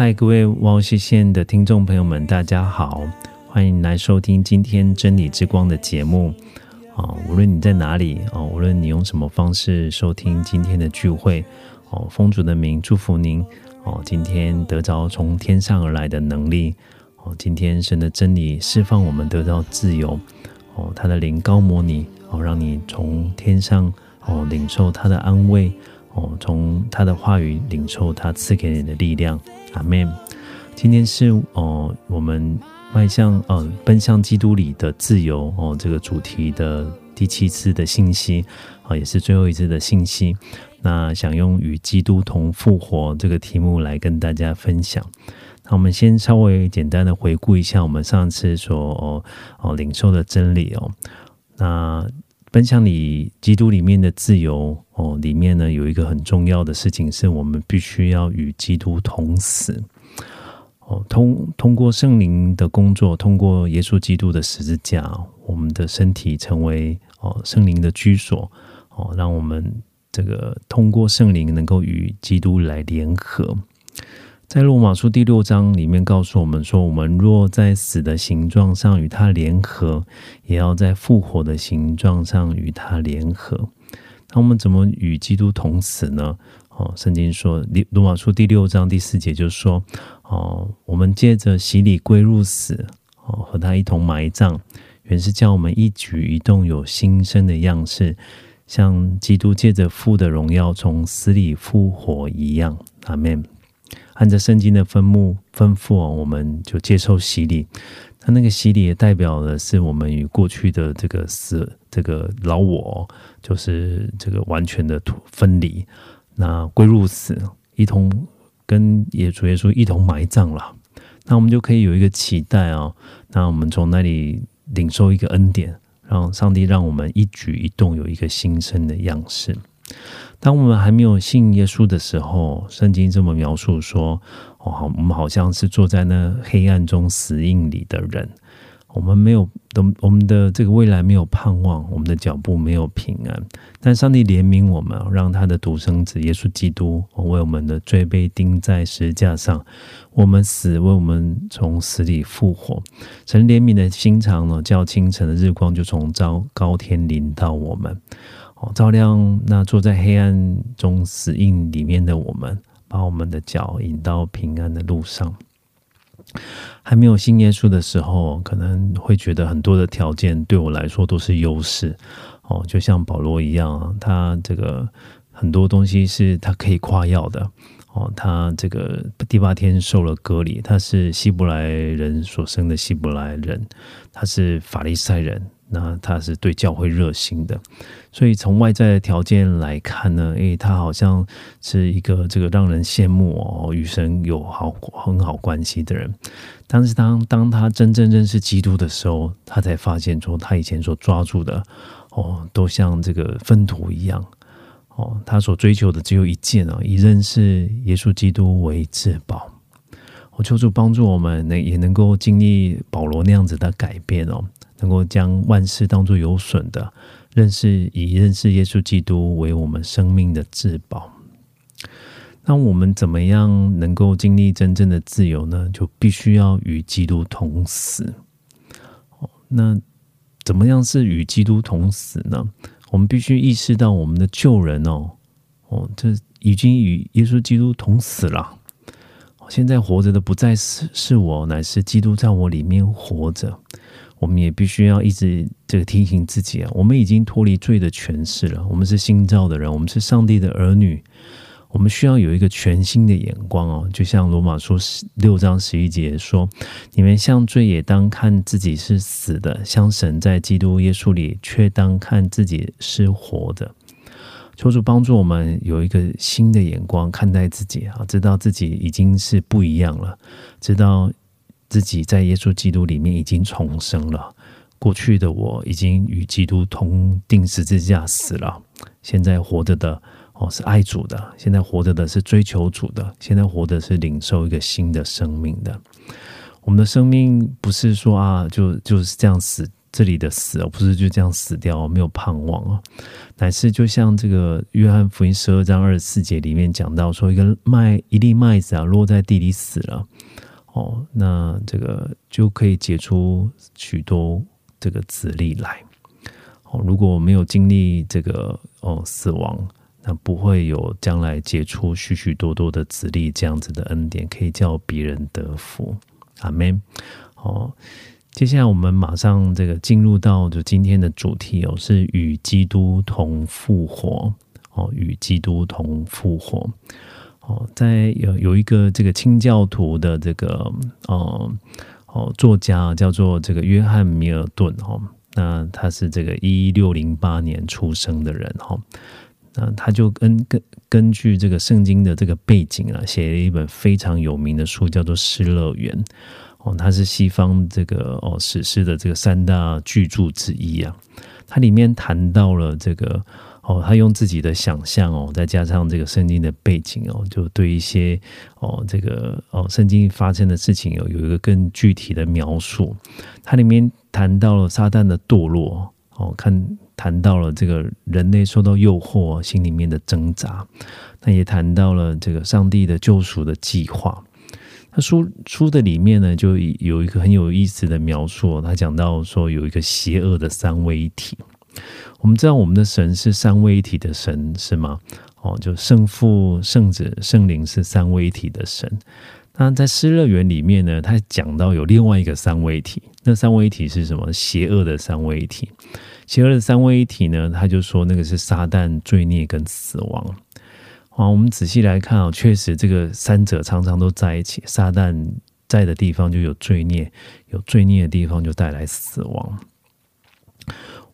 嗨，各位王西县的听众朋友们，大家好，欢迎来收听今天真理之光的节目。啊，无论你在哪里，哦，无论你用什么方式收听今天的聚会，哦，风主的名祝福您，哦，今天得着从天上而来的能力，哦，今天神的真理释放我们得到自由，哦，他的灵高摩你，哦，让你从天上哦领受他的安慰，哦，从他的话语领受他赐给你的力量，阿门。今天是哦，我们迈向呃奔向基督里的自由哦这个主题的第七次的信息啊、也是最后一次的信息。那想用与基督同复活这个题目来跟大家分享。那我们先稍微简单的回顾一下我们上次所哦哦领受的真理哦。那奔向里基督里面的自由哦，里面呢有一个很重要的事情，是我们必须要与基督同死。哦，通通过圣灵的工作，通过耶稣基督的十字架，我们的身体成为哦圣灵的居所，哦，让我们这个通过圣灵能够与基督来联合。在罗马书第六章里面告诉我们说，我们若在死的形状上与他联合，也要在复活的形状上与他联合。那我们怎么与基督同死呢？哦，圣经说，罗马书第六章第四节就说，哦，我们借着洗礼归入死，哦，和他一同埋葬，原是叫我们一举一动有新生的样式，像基督借着父的荣耀从死里复活一样。阿门。按照圣经的分目吩咐哦，我们就接受洗礼。它那个洗礼也代表的是我们与过去的这个死、这个老我，就是这个完全的分离。那归入死，一同跟耶主耶稣一同埋葬了。那我们就可以有一个期待啊、那我们从那里领受一个恩典，让上帝让我们一举一动有一个新生的样式。当我们还没有信耶稣的时候，圣经这么描述说：“哦，好，我们好像是坐在那黑暗中死印里的人，我们没有，我们的这个未来没有盼望，我们的脚步没有平安。但上帝怜悯我们，让他的独生子耶稣基督为我们的罪被钉在十字架上，我们死为我们从死里复活。神怜悯的心肠呢，叫清晨的日光就从高高天临到我们。”哦，照亮那坐在黑暗中死印里面的我们，把我们的脚引到平安的路上。还没有信耶稣的时候，可能会觉得很多的条件对我来说都是优势。哦，就像保罗一样，他这个很多东西是他可以夸耀的。哦，他这个第八天受了隔离，他是希伯来人所生的希伯来人，他是法利赛人。那他是对教会热心的，所以从外在的条件来看呢，诶，他好像是一个这个让人羡慕哦，与神有好很好关系的人。但是当当他真正认识基督的时候，他才发现说，他以前所抓住的哦，都像这个粪土一样哦，他所追求的只有一件啊，以认识耶稣基督为至宝。我求助帮助我们，能也能够经历保罗那样子的改变哦。能够将万事当作有损的，认识以认识耶稣基督为我们生命的至宝。那我们怎么样能够经历真正的自由呢？就必须要与基督同死。那怎么样是与基督同死呢？我们必须意识到我们的旧人哦，哦，这已经与耶稣基督同死了。现在活着的不再是是我，乃是基督在我里面活着。我们也必须要一直这个提醒自己啊，我们已经脱离罪的权势了，我们是新造的人，我们是上帝的儿女，我们需要有一个全新的眼光哦。就像罗马书六章十一节说：“你们像罪也当看自己是死的，像神在基督耶稣里却当看自己是活的。”求主帮助我们有一个新的眼光看待自己啊，知道自己已经是不一样了，知道。自己在耶稣基督里面已经重生了，过去的我已经与基督同定十字架死了，现在活着的哦是爱主的，现在活着的是追求主的，现在活的是领受一个新的生命的。我们的生命不是说啊就就是这样死，这里的死而不是就这样死掉，没有盼望啊，乃是就像这个约翰福音十二章二十四节里面讲到说，一个麦一粒麦子啊落在地里死了。哦，那这个就可以结出许多这个子粒来。哦，如果没有经历这个哦死亡，那不会有将来结出许许多多的子粒这样子的恩典，可以叫别人得福。阿门。哦，接下来我们马上这个进入到就今天的主题哦，是与基督同复活。哦，与基督同复活。哦，在有有一个这个清教徒的这个哦哦作家叫做这个约翰米尔顿哈，那他是这个一六零八年出生的人哈，那他就根根根据这个圣经的这个背景啊，写了一本非常有名的书，叫做《失乐园》哦，它是西方这个哦史诗的这个三大巨著之一啊，它里面谈到了这个。哦，他用自己的想象哦，再加上这个圣经的背景哦，就对一些哦这个哦圣经发生的事情有有一个更具体的描述。它里面谈到了撒旦的堕落哦，看谈到了这个人类受到诱惑心里面的挣扎，那也谈到了这个上帝的救赎的计划。他书书的里面呢，就有一个很有意思的描述，他讲到说有一个邪恶的三位一体。我们知道我们的神是三位一体的神，是吗？哦，就圣父、圣子、圣灵是三位一体的神。那在失乐园里面呢，他讲到有另外一个三位一体，那三位一体是什么？邪恶的三位一体。邪恶的三位一体呢，他就说那个是撒旦、罪孽跟死亡。啊，我们仔细来看啊，确实这个三者常常都在一起。撒旦在的地方就有罪孽，有罪孽的地方就带来死亡。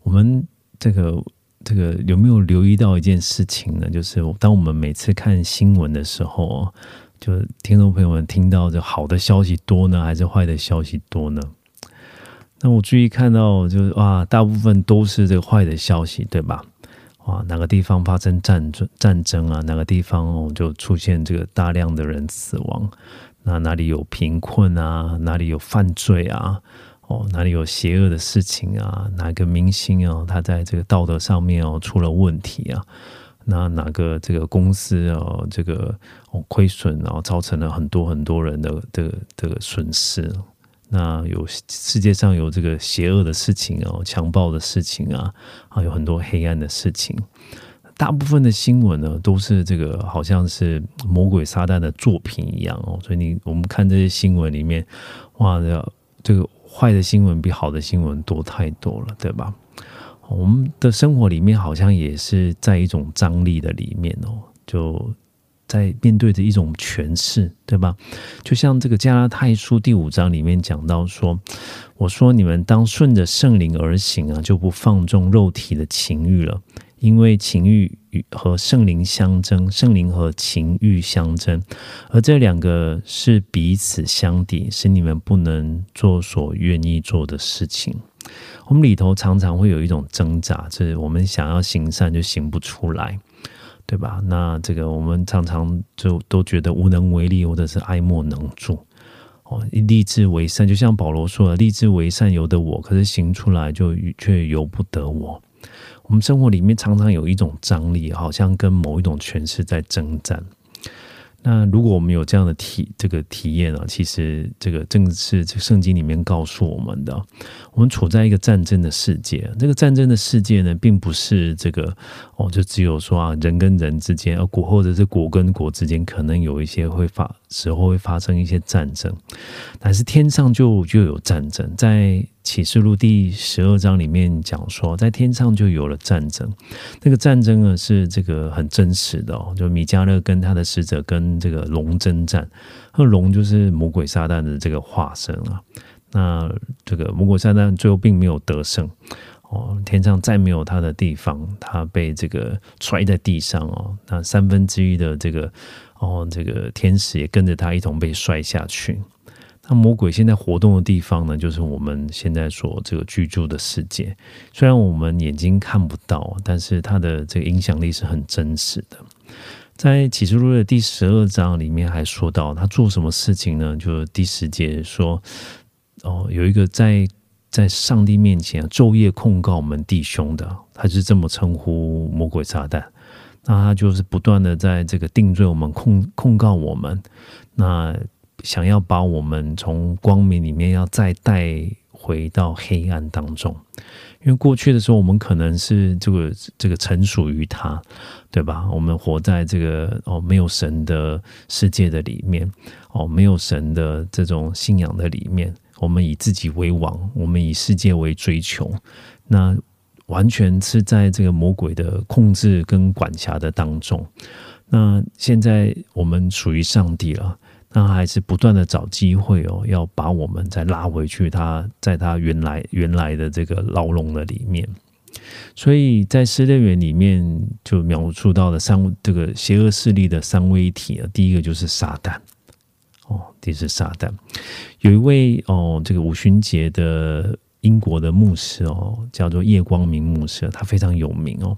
我们。这个这个有没有留意到一件事情呢？就是当我们每次看新闻的时候，就听众朋友们听到这好的消息多呢，还是坏的消息多呢？那我注意看到，就是哇，大部分都是这个坏的消息，对吧？哇，哪个地方发生战争战争啊？哪个地方哦就出现这个大量的人死亡？那哪里有贫困啊？哪里有犯罪啊？哦，哪里有邪恶的事情啊？哪个明星哦，他在这个道德上面哦出了问题啊？那哪个这个公司哦，这个哦亏损，然后造成了很多很多人的的这个损失？那有世界上有这个邪恶的事情哦，强暴的事情啊，啊，有很多黑暗的事情。大部分的新闻呢，都是这个好像是魔鬼撒旦的作品一样哦。所以你我们看这些新闻里面，哇，这个。坏的新闻比好的新闻多太多了，对吧？我们的生活里面好像也是在一种张力的里面哦，就在面对着一种诠释，对吧？就像这个加拉太书第五章里面讲到说：“我说你们当顺着圣灵而行啊，就不放纵肉体的情欲了。”因为情欲与和圣灵相争，圣灵和情欲相争，而这两个是彼此相抵，使你们不能做所愿意做的事情。我们里头常常会有一种挣扎，就是我们想要行善就行不出来，对吧？那这个我们常常就都觉得无能为力，或者是爱莫能助。哦，立志为善，就像保罗说的：“立志为善由得我，可是行出来就却由不得我。”我们生活里面常常有一种张力，好像跟某一种诠释在征战。那如果我们有这样的体这个体验啊，其实这个正是这圣经里面告诉我们的。我们处在一个战争的世界，这个战争的世界呢，并不是这个哦，就只有说啊，人跟人之间，而国或者是国跟国之间，可能有一些会发时候会发生一些战争，但是天上就就有战争，在启示录第十二章里面讲说，在天上就有了战争。那个战争呢是这个很真实的哦，就米迦勒跟他的使者跟这个龙征战，那龙就是魔鬼撒旦的这个化身啊。那这个魔鬼撒旦最后并没有得胜哦，天上再没有他的地方，他被这个摔在地上哦。那三分之一的这个哦，这个天使也跟着他一同被摔下去。那魔鬼现在活动的地方呢，就是我们现在所这个居住的世界。虽然我们眼睛看不到，但是它的这个影响力是很真实的。在启示录的第十二章里面还说到，他做什么事情呢？就第十节说，哦，有一个在在上帝面前昼夜控告我们弟兄的，他是这么称呼魔鬼撒旦。那他就是不断的在这个定罪我们，控控告我们。那想要把我们从光明里面要再带回到黑暗当中，因为过去的时候我们可能是这个这个臣属于他，对吧？我们活在这个哦没有神的世界的里面，哦没有神的这种信仰的里面，我们以自己为王，我们以世界为追求，那完全是在这个魔鬼的控制跟管辖的当中。那现在我们属于上帝了。那还是不断的找机会哦，要把我们再拉回去，他在他原来原来的这个牢笼的里面。所以在失乐园里面就描述到了三这个邪恶势力的三位一体啊，第一个就是撒旦哦，第是撒旦。有一位哦，这个五旬节的英国的牧师哦，叫做叶光明牧师，他非常有名哦。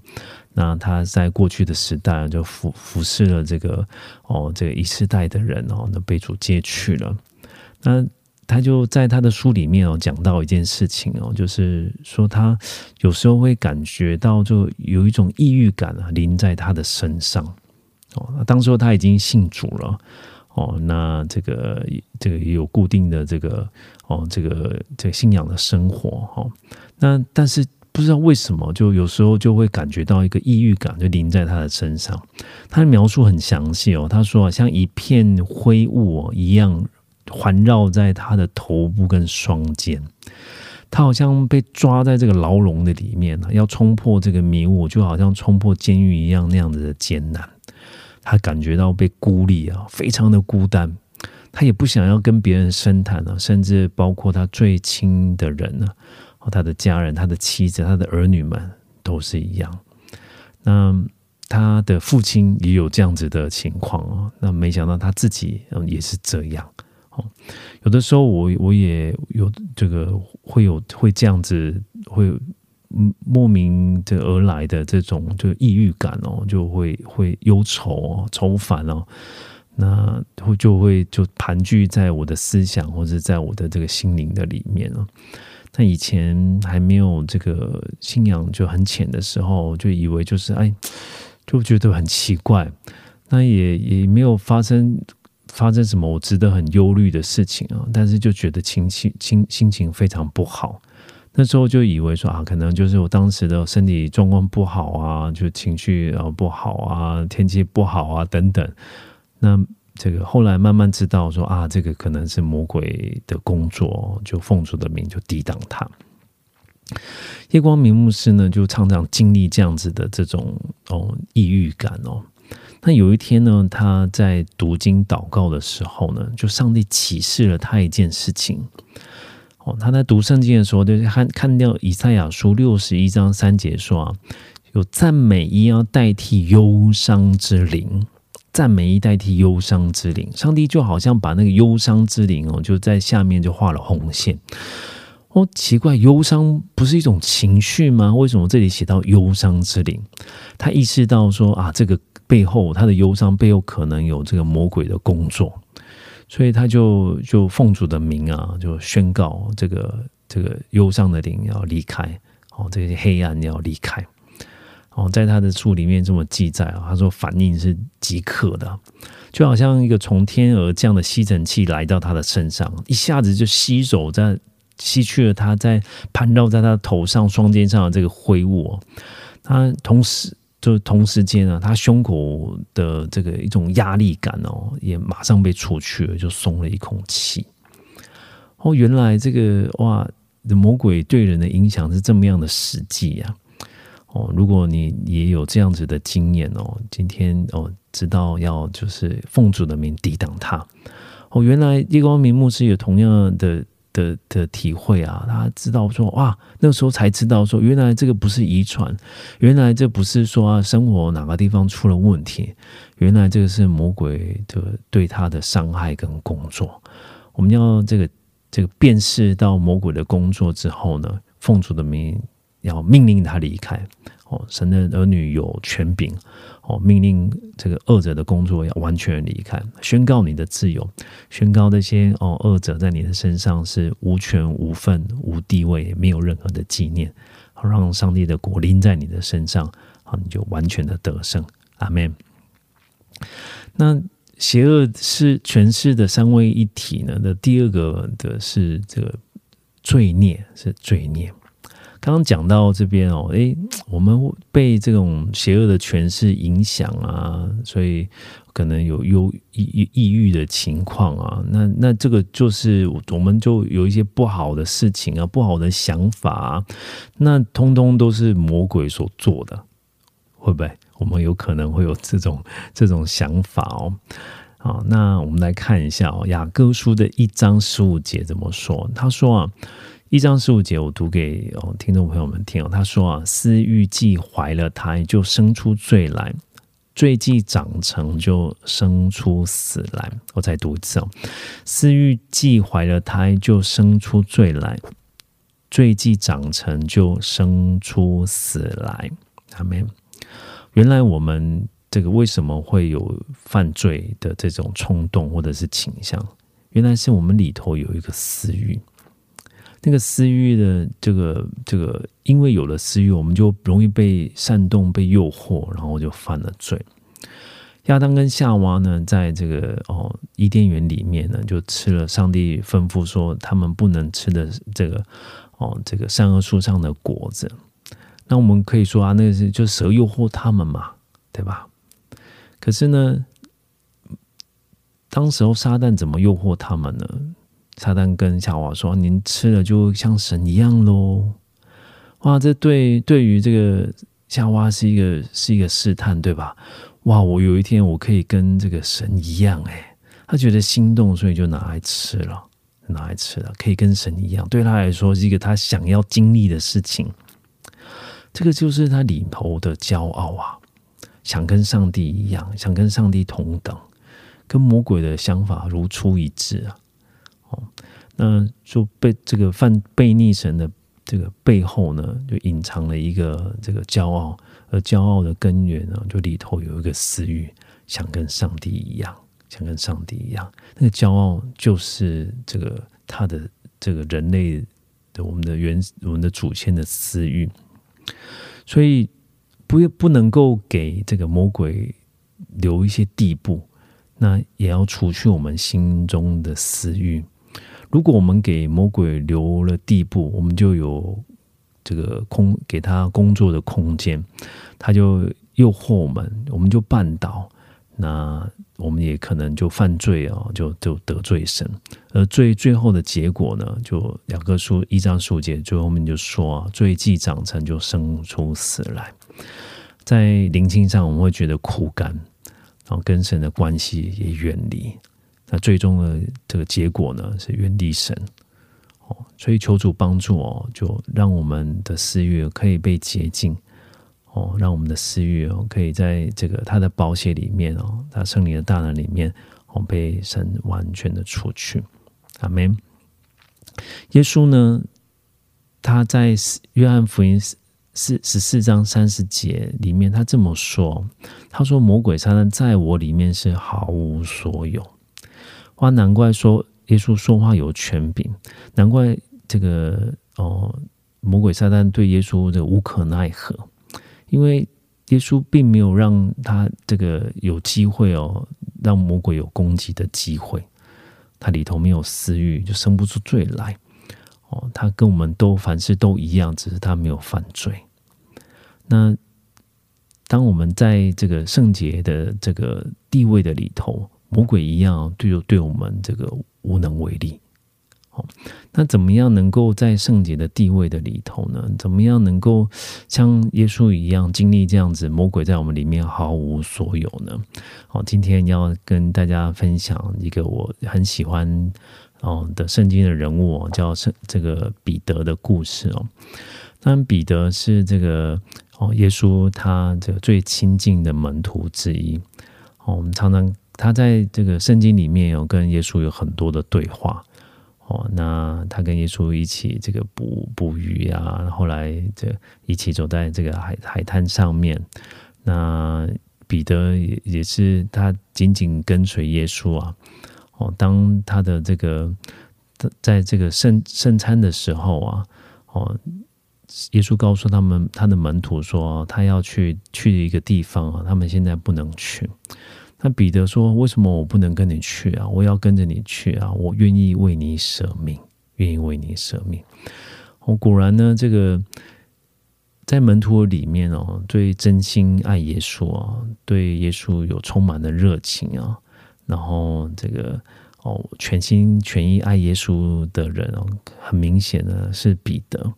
那他在过去的时代就服服侍了这个哦，这个一世代的人哦，那被主接去了。那他就在他的书里面哦，讲到一件事情哦，就是说他有时候会感觉到就有一种抑郁感啊，临在他的身上哦。当时候他已经信主了哦，那这个这个也有固定的这个哦，这个这个信仰的生活哈。那但是。不知道为什么，就有时候就会感觉到一个抑郁感，就临在他的身上。他的描述很详细哦，他说像一片灰雾哦一样环绕在他的头部跟双肩，他好像被抓在这个牢笼的里面要冲破这个迷雾，就好像冲破监狱一样那样子的艰难。他感觉到被孤立啊，非常的孤单。他也不想要跟别人深谈啊，甚至包括他最亲的人呢。他的家人、他的妻子、他的儿女们都是一样。那他的父亲也有这样子的情况啊。那没想到他自己也是这样。有的时候我我也有这个会有会这样子会嗯莫名的而来的这种就抑郁感哦，就会会忧愁哦、愁烦哦。那会就会就盘踞在我的思想或者在我的这个心灵的里面哦。那以前还没有这个信仰就很浅的时候，就以为就是哎，就觉得很奇怪。那也也没有发生发生什么我值得很忧虑的事情啊，但是就觉得情绪心心情非常不好。那时候就以为说啊，可能就是我当时的身体状况不好啊，就情绪啊不好啊，天气不好啊等等。那这个后来慢慢知道说啊，这个可能是魔鬼的工作，就奉主的名就抵挡他。夜光明牧师呢，就常常经历这样子的这种哦抑郁感哦。那有一天呢，他在读经祷告的时候呢，就上帝启示了他一件事情他在读圣经的时候，就是看看到以赛亚书六十一章三节说啊，有赞美一要代替忧伤之灵。赞美一代替忧伤之灵，上帝就好像把那个忧伤之灵哦，就在下面就画了红线。哦，奇怪，忧伤不是一种情绪吗？为什么这里写到忧伤之灵？他意识到说啊，这个背后他的忧伤背后可能有这个魔鬼的工作，所以他就就奉主的名啊，就宣告这个这个忧伤的灵要离开，哦，这些黑暗要离开。哦，在他的书里面这么记载啊，他说反应是即刻的，就好像一个从天而降的吸尘器来到他的身上，一下子就吸走在吸去了他在盘绕在他头上双肩上的这个灰雾。他同时就同时间啊，他胸口的这个一种压力感哦，也马上被除去了，就松了一口气。哦，原来这个哇，魔鬼对人的影响是这么样的实际啊！哦，如果你也有这样子的经验哦，今天哦，知道要就是奉主的名抵挡他。哦，原来叶光明牧师有同样的的的体会啊，他知道说哇，那时候才知道说，原来这个不是遗传，原来这不是说啊，生活哪个地方出了问题，原来这个是魔鬼的对他的伤害跟工作。我们要这个这个辨识到魔鬼的工作之后呢，奉主的名要命令他离开。哦，神的儿女有权柄，哦，命令这个恶者的工作要完全离开，宣告你的自由，宣告那些哦恶者在你的身上是无权无份无地位，没有任何的纪念，好让上帝的国临在你的身上，好，你就完全的得胜。阿门。那邪恶是权势的三位一体呢？那第二个的是这个罪孽，是罪孽。刚刚讲到这边哦，诶，我们被这种邪恶的权势影响啊，所以可能有忧抑抑郁的情况啊。那那这个就是我们就有一些不好的事情啊，不好的想法啊，那通通都是魔鬼所做的，会不会？我们有可能会有这种这种想法哦。好，那我们来看一下哦，《雅各书》的一章十五节怎么说？他说啊。一章十五节，我读给哦听众朋友们听哦。他说啊，私欲既怀了胎，就生出罪来；罪既长成就生出死来。我再读一次哦，私欲既怀了胎，就生出罪来；罪既长成就生出死来。阿门。原来我们这个为什么会有犯罪的这种冲动或者是倾向？原来是我们里头有一个私欲。那个私欲的这个这个，因为有了私欲，我们就容易被煽动、被诱惑，然后就犯了罪。亚当跟夏娃呢，在这个哦伊甸园里面呢，就吃了上帝吩咐说他们不能吃的这个哦这个善恶树上的果子。那我们可以说啊，那个是就蛇诱惑他们嘛，对吧？可是呢，当时候撒旦怎么诱惑他们呢？撒旦跟夏娃说：“您吃了就像神一样喽！”哇，这对对于这个夏娃是一个是一个试探，对吧？哇，我有一天我可以跟这个神一样，哎，他觉得心动，所以就拿来吃了，拿来吃了，可以跟神一样，对他来说是一个他想要经历的事情。这个就是他里头的骄傲啊，想跟上帝一样，想跟上帝同等，跟魔鬼的想法如出一辙啊。那就被这个犯悖逆神的这个背后呢，就隐藏了一个这个骄傲，而骄傲的根源呢，就里头有一个私欲，想跟上帝一样，想跟上帝一样。那个骄傲就是这个他的这个人类的我们的原我们的祖先的私欲，所以不不能够给这个魔鬼留一些地步，那也要除去我们心中的私欲。如果我们给魔鬼留了地步，我们就有这个空给他工作的空间，他就诱惑我们，我们就绊倒，那我们也可能就犯罪啊，就就得罪神。而最最后的结果呢，就两个书一章书节最后面就说啊，罪既长成就生出死来，在灵性上我们会觉得苦干，然后跟神的关系也远离。那最终的这个结果呢，是远离神哦，所以求主帮助哦，就让我们的私欲可以被洁净哦，让我们的私欲哦，可以在这个他的宝血里面哦，他圣灵的大能里面哦，被神完全的除去。阿门。耶稣呢，他在约翰福音四十四章三十节里面，他这么说：“他说魔鬼撒旦在我里面是毫无所有。”哇，难怪说耶稣说话有权柄，难怪这个哦，魔鬼撒旦对耶稣的无可奈何，因为耶稣并没有让他这个有机会哦，让魔鬼有攻击的机会，他里头没有私欲，就生不出罪来哦。他跟我们都凡事都一样，只是他没有犯罪。那当我们在这个圣洁的这个地位的里头。魔鬼一样，对对我们这个无能为力好，那怎么样能够在圣洁的地位的里头呢？怎么样能够像耶稣一样经历这样子魔鬼在我们里面毫无所有呢？好，今天要跟大家分享一个我很喜欢哦的圣经的人物哦，叫圣这个彼得的故事哦。当然，彼得是这个哦耶稣他这个最亲近的门徒之一。哦，我们常常他在这个圣经里面有跟耶稣有很多的对话。哦，那他跟耶稣一起这个捕捕鱼啊，后来这一起走在这个海海滩上面。那彼得也也是他紧紧跟随耶稣啊。哦，当他的这个在这个圣圣餐的时候啊，哦，耶稣告诉他们他的门徒说，他要去去一个地方啊，他们现在不能去。那彼得说：“为什么我不能跟你去啊？我要跟着你去啊！我愿意为你舍命，愿意为你舍命。”我果然呢，这个在门徒里面哦，对真心爱耶稣啊，对耶稣有充满了热情啊，然后这个哦，全心全意爱耶稣的人哦，很明显的是彼得。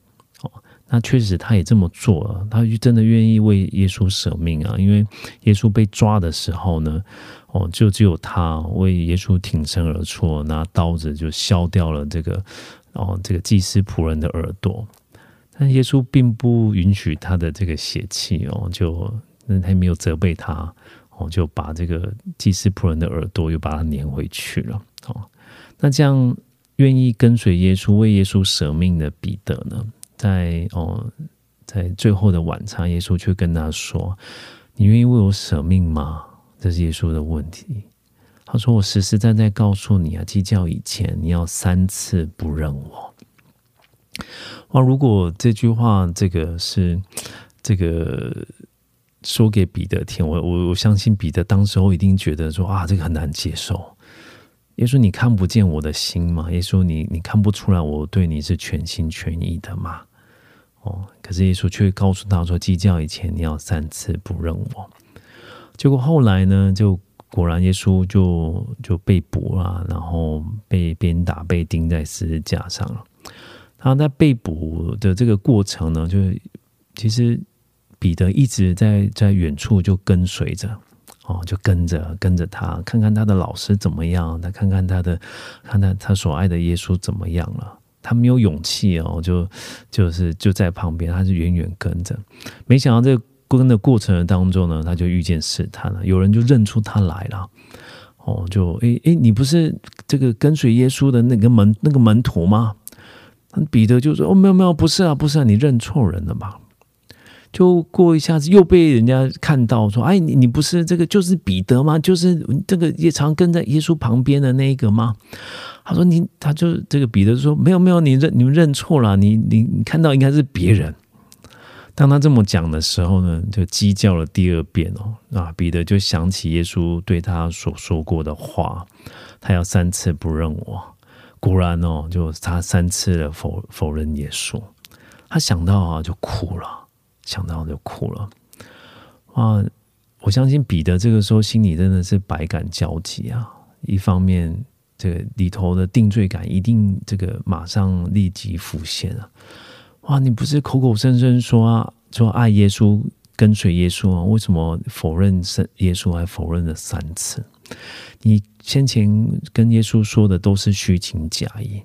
那确实，他也这么做了，他就真的愿意为耶稣舍命啊！因为耶稣被抓的时候呢，哦，就只有他为耶稣挺身而出，拿刀子就削掉了这个哦，这个祭司仆人的耳朵。但耶稣并不允许他的这个血气哦，就那他没有责备他哦，就把这个祭司仆人的耳朵又把它粘回去了。哦，那这样愿意跟随耶稣、为耶稣舍命的彼得呢？在哦，在最后的晚餐，耶稣却跟他说：“你愿意为我舍命吗？”这是耶稣的问题。他说：“我实实在在告诉你啊，计较以前，你要三次不认我。”哇！如果这句话，这个是这个说给彼得听，我我我相信彼得当时候一定觉得说啊，这个很难接受。耶稣，你看不见我的心吗？耶稣，你你看不出来我对你是全心全意的吗？哦，可是耶稣却告诉他说：“计较以前，你要三次不认我。”结果后来呢，就果然耶稣就就被捕了，然后被鞭打，被钉在十字架上了。他在被捕的这个过程呢，就其实彼得一直在在远处就跟随着，哦，就跟着跟着他，看看他的老师怎么样，他看看他的，看看他所爱的耶稣怎么样了。他没有勇气哦，就就是就在旁边，他是远远跟着。没想到这个跟的过程当中呢，他就遇见试探了。有人就认出他来了，哦，就诶诶，你不是这个跟随耶稣的那个门那个门徒吗？彼得就说：“哦，没有没有，不是啊，不是啊，你认错人了吧？”就过一下子又被人家看到说：“哎，你你不是这个就是彼得吗？就是这个也常跟在耶稣旁边的那一个吗？”他说：“你，他就这个彼得说没有没有，你认你们认错了，你你你看到应该是别人。”当他这么讲的时候呢，就鸡叫了第二遍哦啊！彼得就想起耶稣对他所说过的话，他要三次不认我。果然哦，就他三次的否否认耶稣。他想到啊，就哭了，想到就哭了。啊，我相信彼得这个时候心里真的是百感交集啊，一方面。这个里头的定罪感一定这个马上立即浮现啊。哇，你不是口口声声说啊说爱耶稣、跟随耶稣啊？为什么否认圣耶稣还否认了三次？你先前跟耶稣说的都是虚情假意。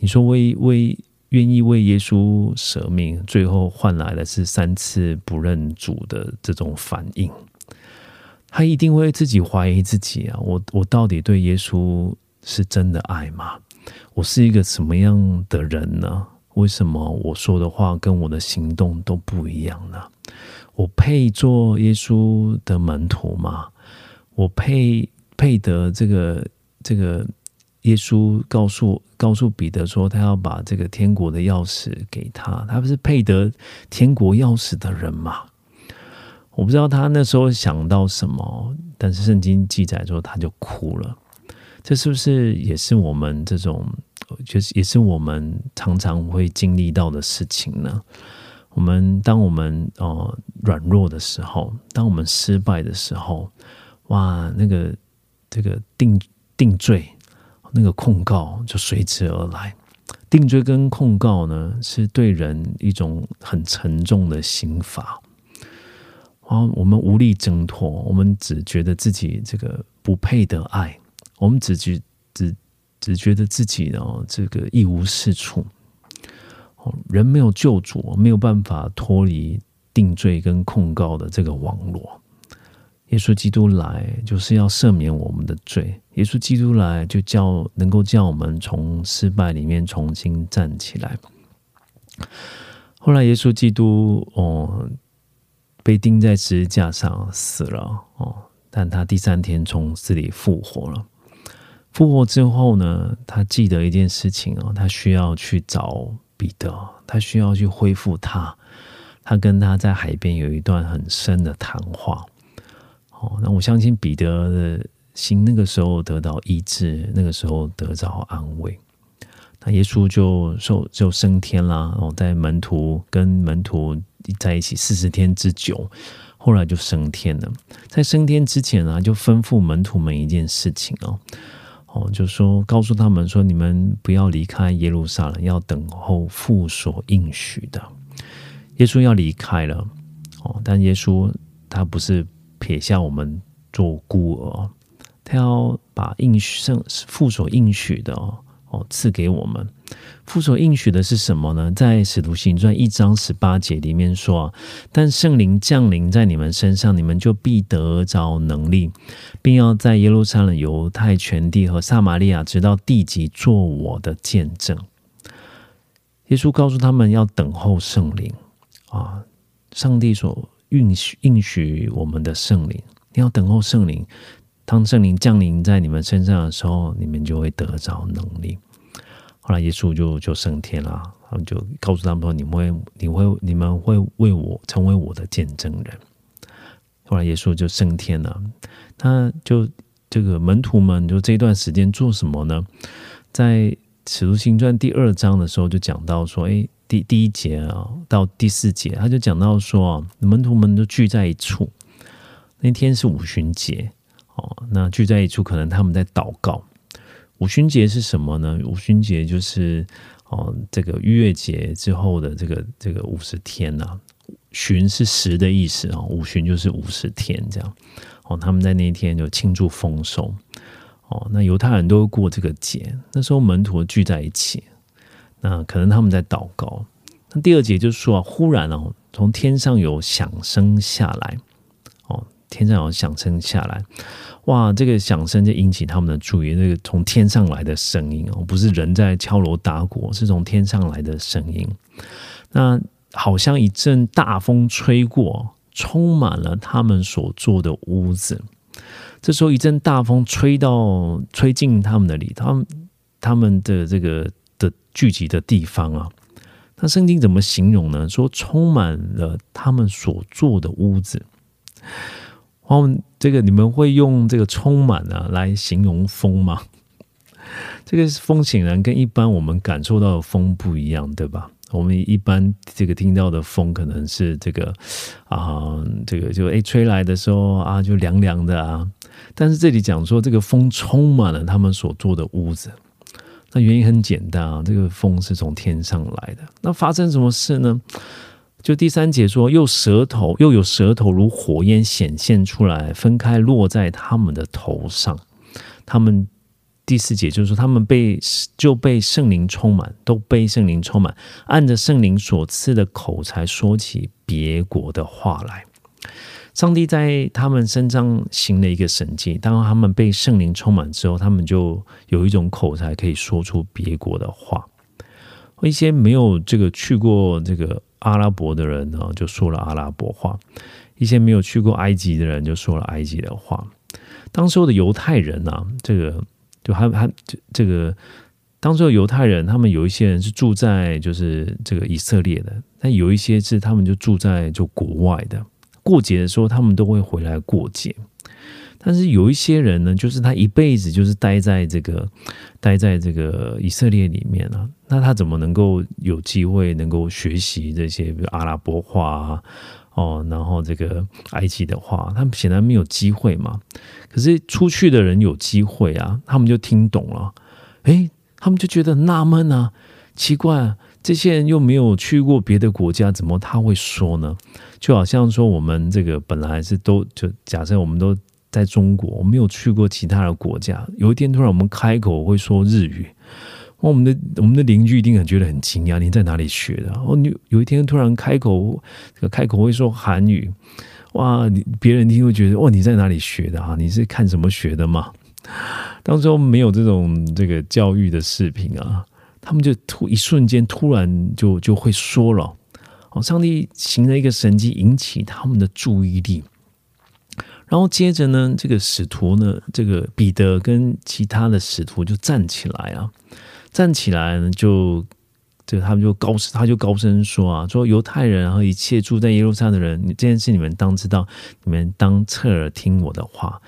你说为为愿意为耶稣舍命，最后换来的是三次不认主的这种反应。他一定会自己怀疑自己啊！我我到底对耶稣？是真的爱吗？我是一个什么样的人呢？为什么我说的话跟我的行动都不一样呢？我配做耶稣的门徒吗？我配配得这个这个耶稣告诉告诉彼得说，他要把这个天国的钥匙给他，他不是配得天国钥匙的人吗？我不知道他那时候想到什么，但是圣经记载说他就哭了。这是不是也是我们这种，就是也是我们常常会经历到的事情呢？我们当我们哦软弱的时候，当我们失败的时候，哇，那个这个定定罪那个控告就随之而来。定罪跟控告呢，是对人一种很沉重的刑罚。啊，我们无力挣脱，我们只觉得自己这个不配得爱，我们只觉只只觉得自己哦，这个一无是处。哦，人没有救主，没有办法脱离定罪跟控告的这个网络。耶稣基督来就是要赦免我们的罪，耶稣基督来就叫能够叫我们从失败里面重新站起来。后来耶稣基督哦。被钉在十字架上死了哦，但他第三天从死里复活了。复活之后呢，他记得一件事情哦，他需要去找彼得，他需要去恢复他。他跟他在海边有一段很深的谈话。哦，那我相信彼得的心那个时候得到医治，那个时候得到安慰。那耶稣就受就升天啦，哦，在门徒跟门徒。在一起四十天之久，后来就升天了。在升天之前呢，就吩咐门徒们一件事情哦，哦，就说告诉他们说，你们不要离开耶路撒冷，要等候父所应许的。耶稣要离开了哦，但耶稣他不是撇下我们做孤儿，他要把应圣父所应许的哦。赐给我们父所应许的是什么呢？在使徒行传一章十八节里面说：“但圣灵降临在你们身上，你们就必得着能力，并要在耶路撒冷、犹太全地和撒玛利亚，直到地极，做我的见证。”耶稣告诉他们要等候圣灵啊！上帝所允许应许我们的圣灵，你要等候圣灵。当圣灵降临在你们身上的时候，你们就会得着能力。后来耶稣就就升天了，他们就告诉他们说：“你们会，你会，你们会为我成为我的见证人。”后来耶稣就升天了，他就这个门徒们就这段时间做什么呢？在使徒行传第二章的时候就讲到说：“哎，第第一节啊到第四节，他就讲到说啊，门徒们都聚在一处，那天是五旬节。”哦，那聚在一处，可能他们在祷告。五旬节是什么呢？五旬节就是哦，这个逾越节之后的这个这个五十天呐。旬是十的意思啊，五旬就是五十天这样。哦，他们在那一天就庆祝丰收。哦，那犹太人都会过这个节，那时候门徒聚在一起，那可能他们在祷告。那第二节就是说，忽然哦，从天上有响声下来。哦，天上有响声下来。哇，这个响声就引起他们的注意。那个从天上来的声音哦，不是人在敲锣打鼓，是从天上来的声音。那好像一阵大风吹过，充满了他们所住的屋子。这时候一阵大风吹到，吹进他们的里，他们他们的这个聚集的地方啊。那圣经怎么形容呢？说充满了他们所住的屋子。哦，这个你们会用这个“充满”啊来形容风吗？这个风显然跟一般我们感受到的风不一样，对吧？我们一般这个听到的风可能是这个啊，这个就诶吹来的时候啊就凉凉的啊，但是这里讲说这个风充满了他们所住的屋子，那原因很简单啊，这个风是从天上来的。那发生什么事呢？就第三节说，又舌头又有舌头如火焰显现出来，分开落在他们的头上。他们第四节就是说，他们被就被圣灵充满，都被圣灵充满，按着圣灵所赐的口才说起别国的话来。上帝在他们身上行了一个神迹，当他们被圣灵充满之后，他们就有一种口才，可以说出别国的话。一些没有这个去过这个。阿拉伯的人呢，就说了阿拉伯话；一些没有去过埃及的人，就说了埃及的话。当时候的犹太人呢，这个就还还这这个，当时候犹太人，他们有一些人是住在就是这个以色列的，但有一些是他们就住在就国外的。过节的时候，他们都会回来过节。但是有一些人呢，就是他一辈子就是待在这个待在这个以色列里面啊，那他怎么能够有机会能够学习这些比如阿拉伯话啊，哦，然后这个埃及的话，他们显然没有机会嘛。可是出去的人有机会啊，他们就听懂了诶，他们就觉得纳闷啊，奇怪、这些人又没有去过别的国家，怎么他会说呢？就好像说我们这个本来是都就假设我们都在中国，我没有去过其他的国家，有一天突然我们开口会说日语。我们的我们的邻居一定很觉得很惊讶，你在哪里学的？哦，你有一天突然开口，这个开口会说韩语，哇！你别人听会觉得，哇，你在哪里学的啊？你是看什么学的吗？当时没有这种这个教育的视频啊，他们就突一瞬间突然就就会说了，哦，上帝行了一个神迹，引起他们的注意力。然后接着呢，这个使徒呢，这个彼得跟其他的使徒就站起来啊。站起来呢，就这个他们就高声他就高声说啊，说犹太人，然后一切住在耶路撒冷的人，这件事你们当知道，你们当侧耳听我的话，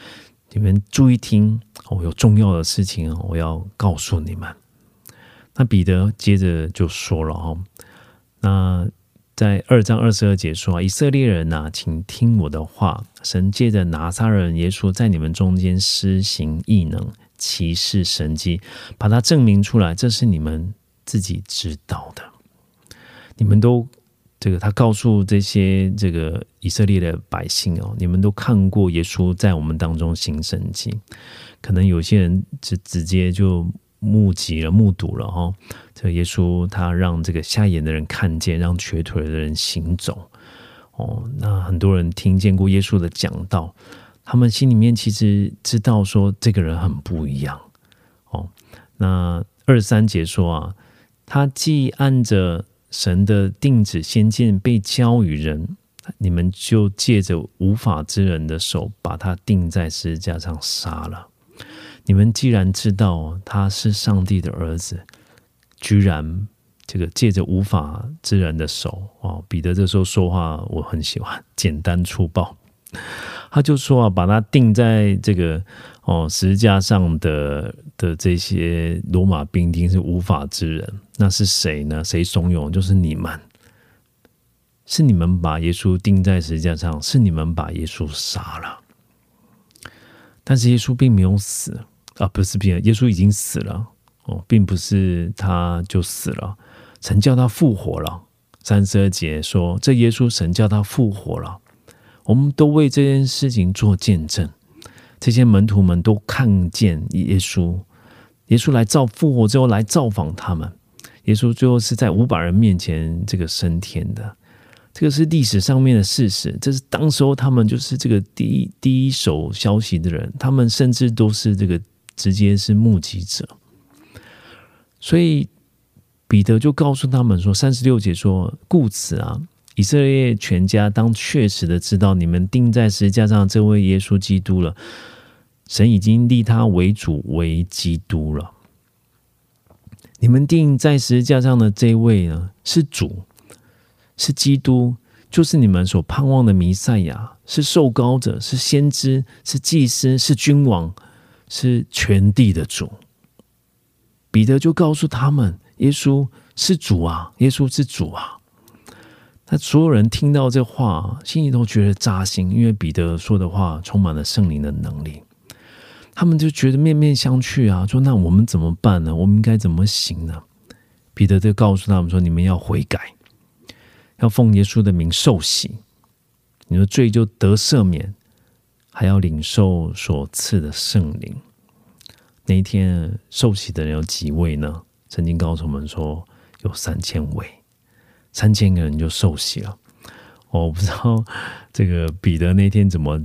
你们注意听，我有重要的事情我要告诉你们。那彼得接着就说了哈，那在二章二十二节说啊，以色列人呐，请听我的话，神借着拿撒人耶稣在你们中间施行异能。歧视神迹，把它证明出来，这是你们自己知道的。你们都这个，他告诉这些这个以色列的百姓哦，你们都看过耶稣在我们当中行神迹。可能有些人直直接就目击了、目睹了哈。这耶稣他让这个瞎眼的人看见，让瘸腿的人行走。哦，那很多人听见过耶稣的讲道。他们心里面其实知道说这个人很不一样哦。那二三节说啊，他既按着神的定旨先见被交与人，你们就借着无法之人的手把他钉在十字架上杀了。你们既然知道他是上帝的儿子，居然这个借着无法之人的手哦，彼得这时候说话我很喜欢，简单粗暴。他就说啊，把他钉在这个哦十字架上的的这些罗马兵丁是无法之人，那是谁呢？谁怂恿？就是你们，是你们把耶稣钉在十字架上，是你们把耶稣杀了。但是耶稣并没有死啊，不是病，耶稣已经死了哦，并不是他就死了，神叫他复活了。三十二节说，这耶稣神叫他复活了。我们都为这件事情做见证，这些门徒们都看见耶稣，耶稣来造复活之后来造访他们，耶稣最后是在五百人面前这个升天的，这个是历史上面的事实，这是当时候他们就是这个第一第一手消息的人，他们甚至都是这个直接是目击者，所以彼得就告诉他们说，三十六节说，故此啊。以色列全家当确实的知道，你们钉在十字架上这位耶稣基督了。神已经立他为主为基督了。你们定在十字架上的这位呢，是主，是基督，就是你们所盼望的弥赛亚，是受膏者，是先知，是祭司，是君王，是全地的主。彼得就告诉他们，耶稣是主啊，耶稣是主啊。那所有人听到这话，心里都觉得扎心，因为彼得说的话充满了圣灵的能力。他们就觉得面面相觑啊，说：“那我们怎么办呢？我们应该怎么行呢？”彼得就告诉他们说：“你们要悔改，要奉耶稣的名受洗，你的罪就得赦免，还要领受所赐的圣灵。”那一天受洗的人有几位呢？曾经告诉我们说有三千位。三千个人就受洗了，我不知道这个彼得那天怎么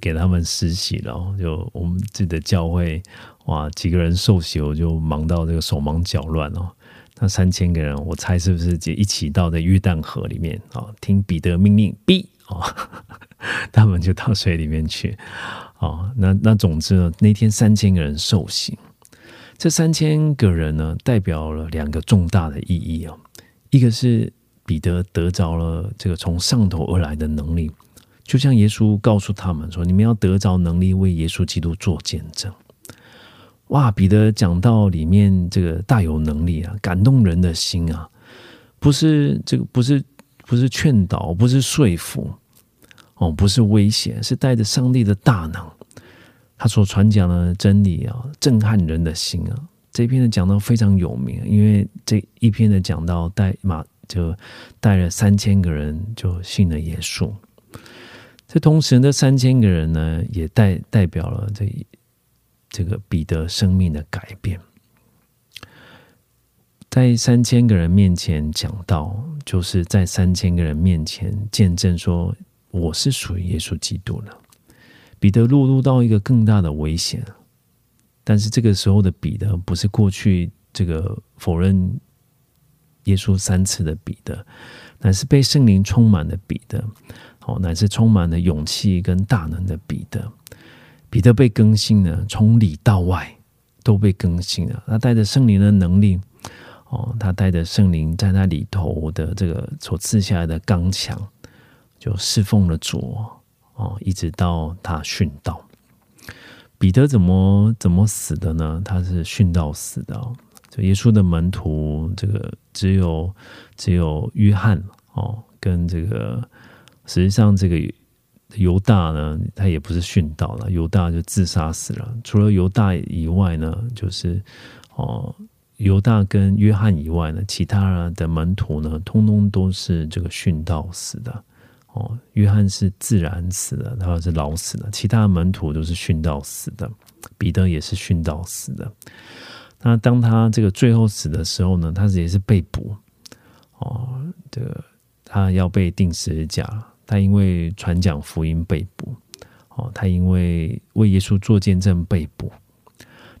给他们施洗了。就我们自己的教会，哇，几个人受洗，我就忙到这个手忙脚乱哦。那三千个人，我猜是不是就一起到在约旦河里面啊？听彼得命令，逼哦，他们就到水里面去哦。那那总之呢，那天三千个人受洗，这三千个人呢，代表了两个重大的意义哦。一个是彼得得着了这个从上头而来的能力，就像耶稣告诉他们说：“你们要得着能力，为耶稣基督做见证。”哇！彼得讲到里面这个大有能力啊，感动人的心啊，不是这个，不是不是劝导，不是说服，哦，不是威胁，是带着上帝的大能。他所传讲的真理啊，震撼人的心啊，这篇的讲道非常有名，因为这一篇的讲道带马就带了三千个人就信了耶稣。这同时，这三千个人呢，也代代表了这这个彼得生命的改变。在三千个人面前讲道，就是在三千个人面前见证说我是属于耶稣基督的。彼得落入到一个更大的危险，但是这个时候的彼得不是过去这个否认耶稣三次的彼得，乃是被圣灵充满的彼得。哦，乃是充满了勇气跟大能的彼得。彼得被更新了，从里到外都被更新了。他带着圣灵的能力，哦，他带着圣灵在那里头的这个所赐下来的刚强，就侍奉了主哦，一直到他殉道。彼得怎么怎么死的呢？他是殉道死的。就耶稣的门徒，这个只有只有约翰哦，跟这个。实际上，这个犹大呢，他也不是殉道了，犹大就自杀死了。除了犹大以外呢，就是哦，犹大跟约翰以外呢，其他的门徒呢，通通都是这个殉道死的。哦，约翰是自然死的，他是老死的。其他的门徒都是殉道死的，彼得也是殉道死的。那当他这个最后死的时候呢，他也是被捕。哦，这个他要被钉十字架。他因为传讲福音被捕，哦，他因为为耶稣做见证被捕。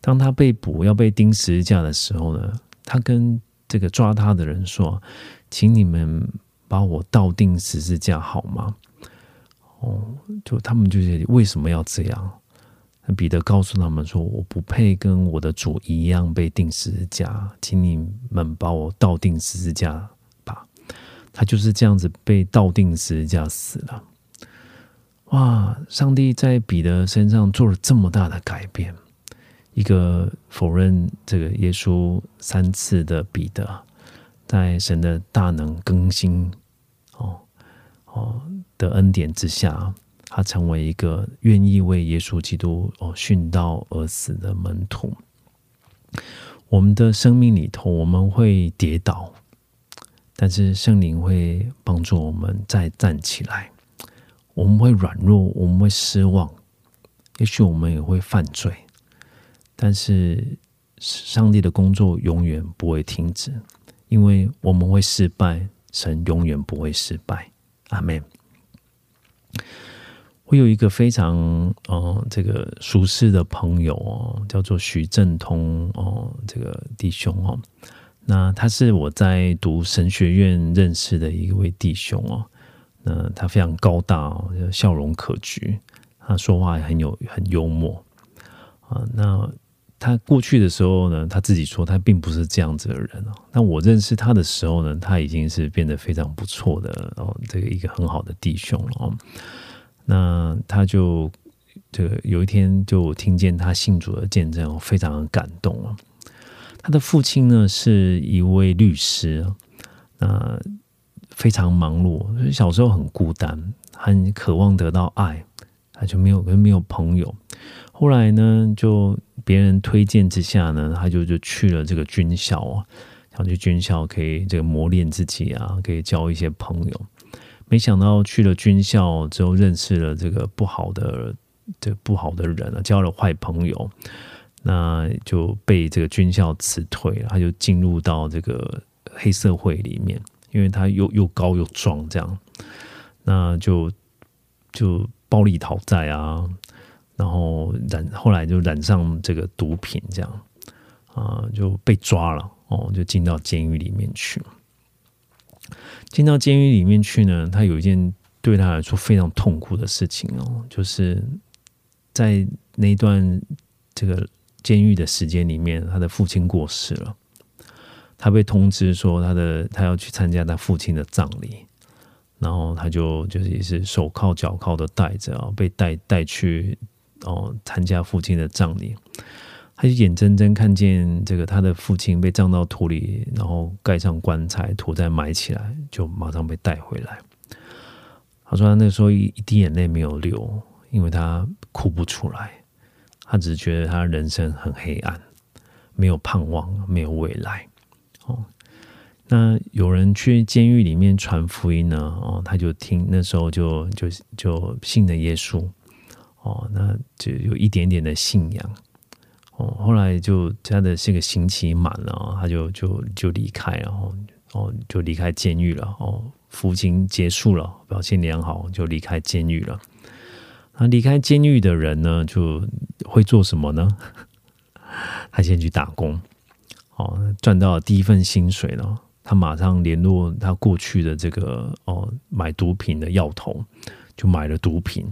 当他被捕要被钉十字架的时候呢，他跟这个抓他的人说：“请你们把我倒钉十字架好吗？”哦，就他们就觉得为什么要这样？彼得告诉他们说：“我不配跟我的主一样被钉十字架，请你们把我倒钉十字架吧。”他就是这样子被倒钉十字架死了。哇！上帝在彼得身上做了这么大的改变，一个否认这个耶稣三次的彼得，在神的大能更新哦哦的恩典之下，他成为一个愿意为耶稣基督哦殉道而死的门徒。我们的生命里头，我们会跌倒。但是圣灵会帮助我们再站起来，我们会软弱，我们会失望，也许我们也会犯罪，但是上帝的工作永远不会停止，因为我们会失败，神永远不会失败。阿门。我有一个非常哦，这个熟识的朋友哦，叫做徐正通哦，这个弟兄哦。那他是我在读神学院认识的一位弟兄哦，那他非常高大哦，笑容可掬，他说话很有很幽默啊。那他过去的时候呢，他自己说他并不是这样子的人哦。那我认识他的时候呢，他已经是变得非常不错的哦，这个一个很好的弟兄了哦。那他就这个有一天就听见他信主的见证，非常感动啊。他的父亲呢是一位律师，那非常忙碌，小时候很孤单，很渴望得到爱，他就没有跟没有朋友。后来呢，就别人推荐之下呢，他就就去了这个军校啊，想去军校可以这个磨练自己啊，可以交一些朋友。没想到去了军校之后，认识了这个不好的这不好的人啊，交了坏朋友。那就被这个军校辞退了，他就进入到这个黑社会里面，因为他又又高又壮，这样，那就就暴力讨债啊，然后染后来就染上这个毒品，这样啊就被抓了哦，就进到监狱里面去。进到监狱里面去呢，他有一件对他来说非常痛苦的事情哦，就是在那段这个。监狱的时间里面，他的父亲过世了，他被通知说他的他要去参加他父亲的葬礼，然后他就就是也是手铐脚铐都戴着啊，被带带去哦参加父亲的葬礼，他就眼睁睁看见这个他的父亲被葬到土里，然后盖上棺材，土再埋起来，就马上被带回来。他说他那时候一一滴眼泪没有流，因为他哭不出来。他只是觉得他人生很黑暗，没有盼望，没有未来。哦，那有人去监狱里面传福音呢，哦，他就听那时候就就就信了耶稣，哦，那就有一点点的信仰。哦，后来就他的这个刑期满了，他就就就离开，然后哦就离开监狱了。哦，服刑结束了，表现良好，就离开监狱了。那离开监狱的人呢，就会做什么呢？他先去打工，哦，赚到第一份薪水了，他马上联络他过去的这个哦买毒品的药头，就买了毒品。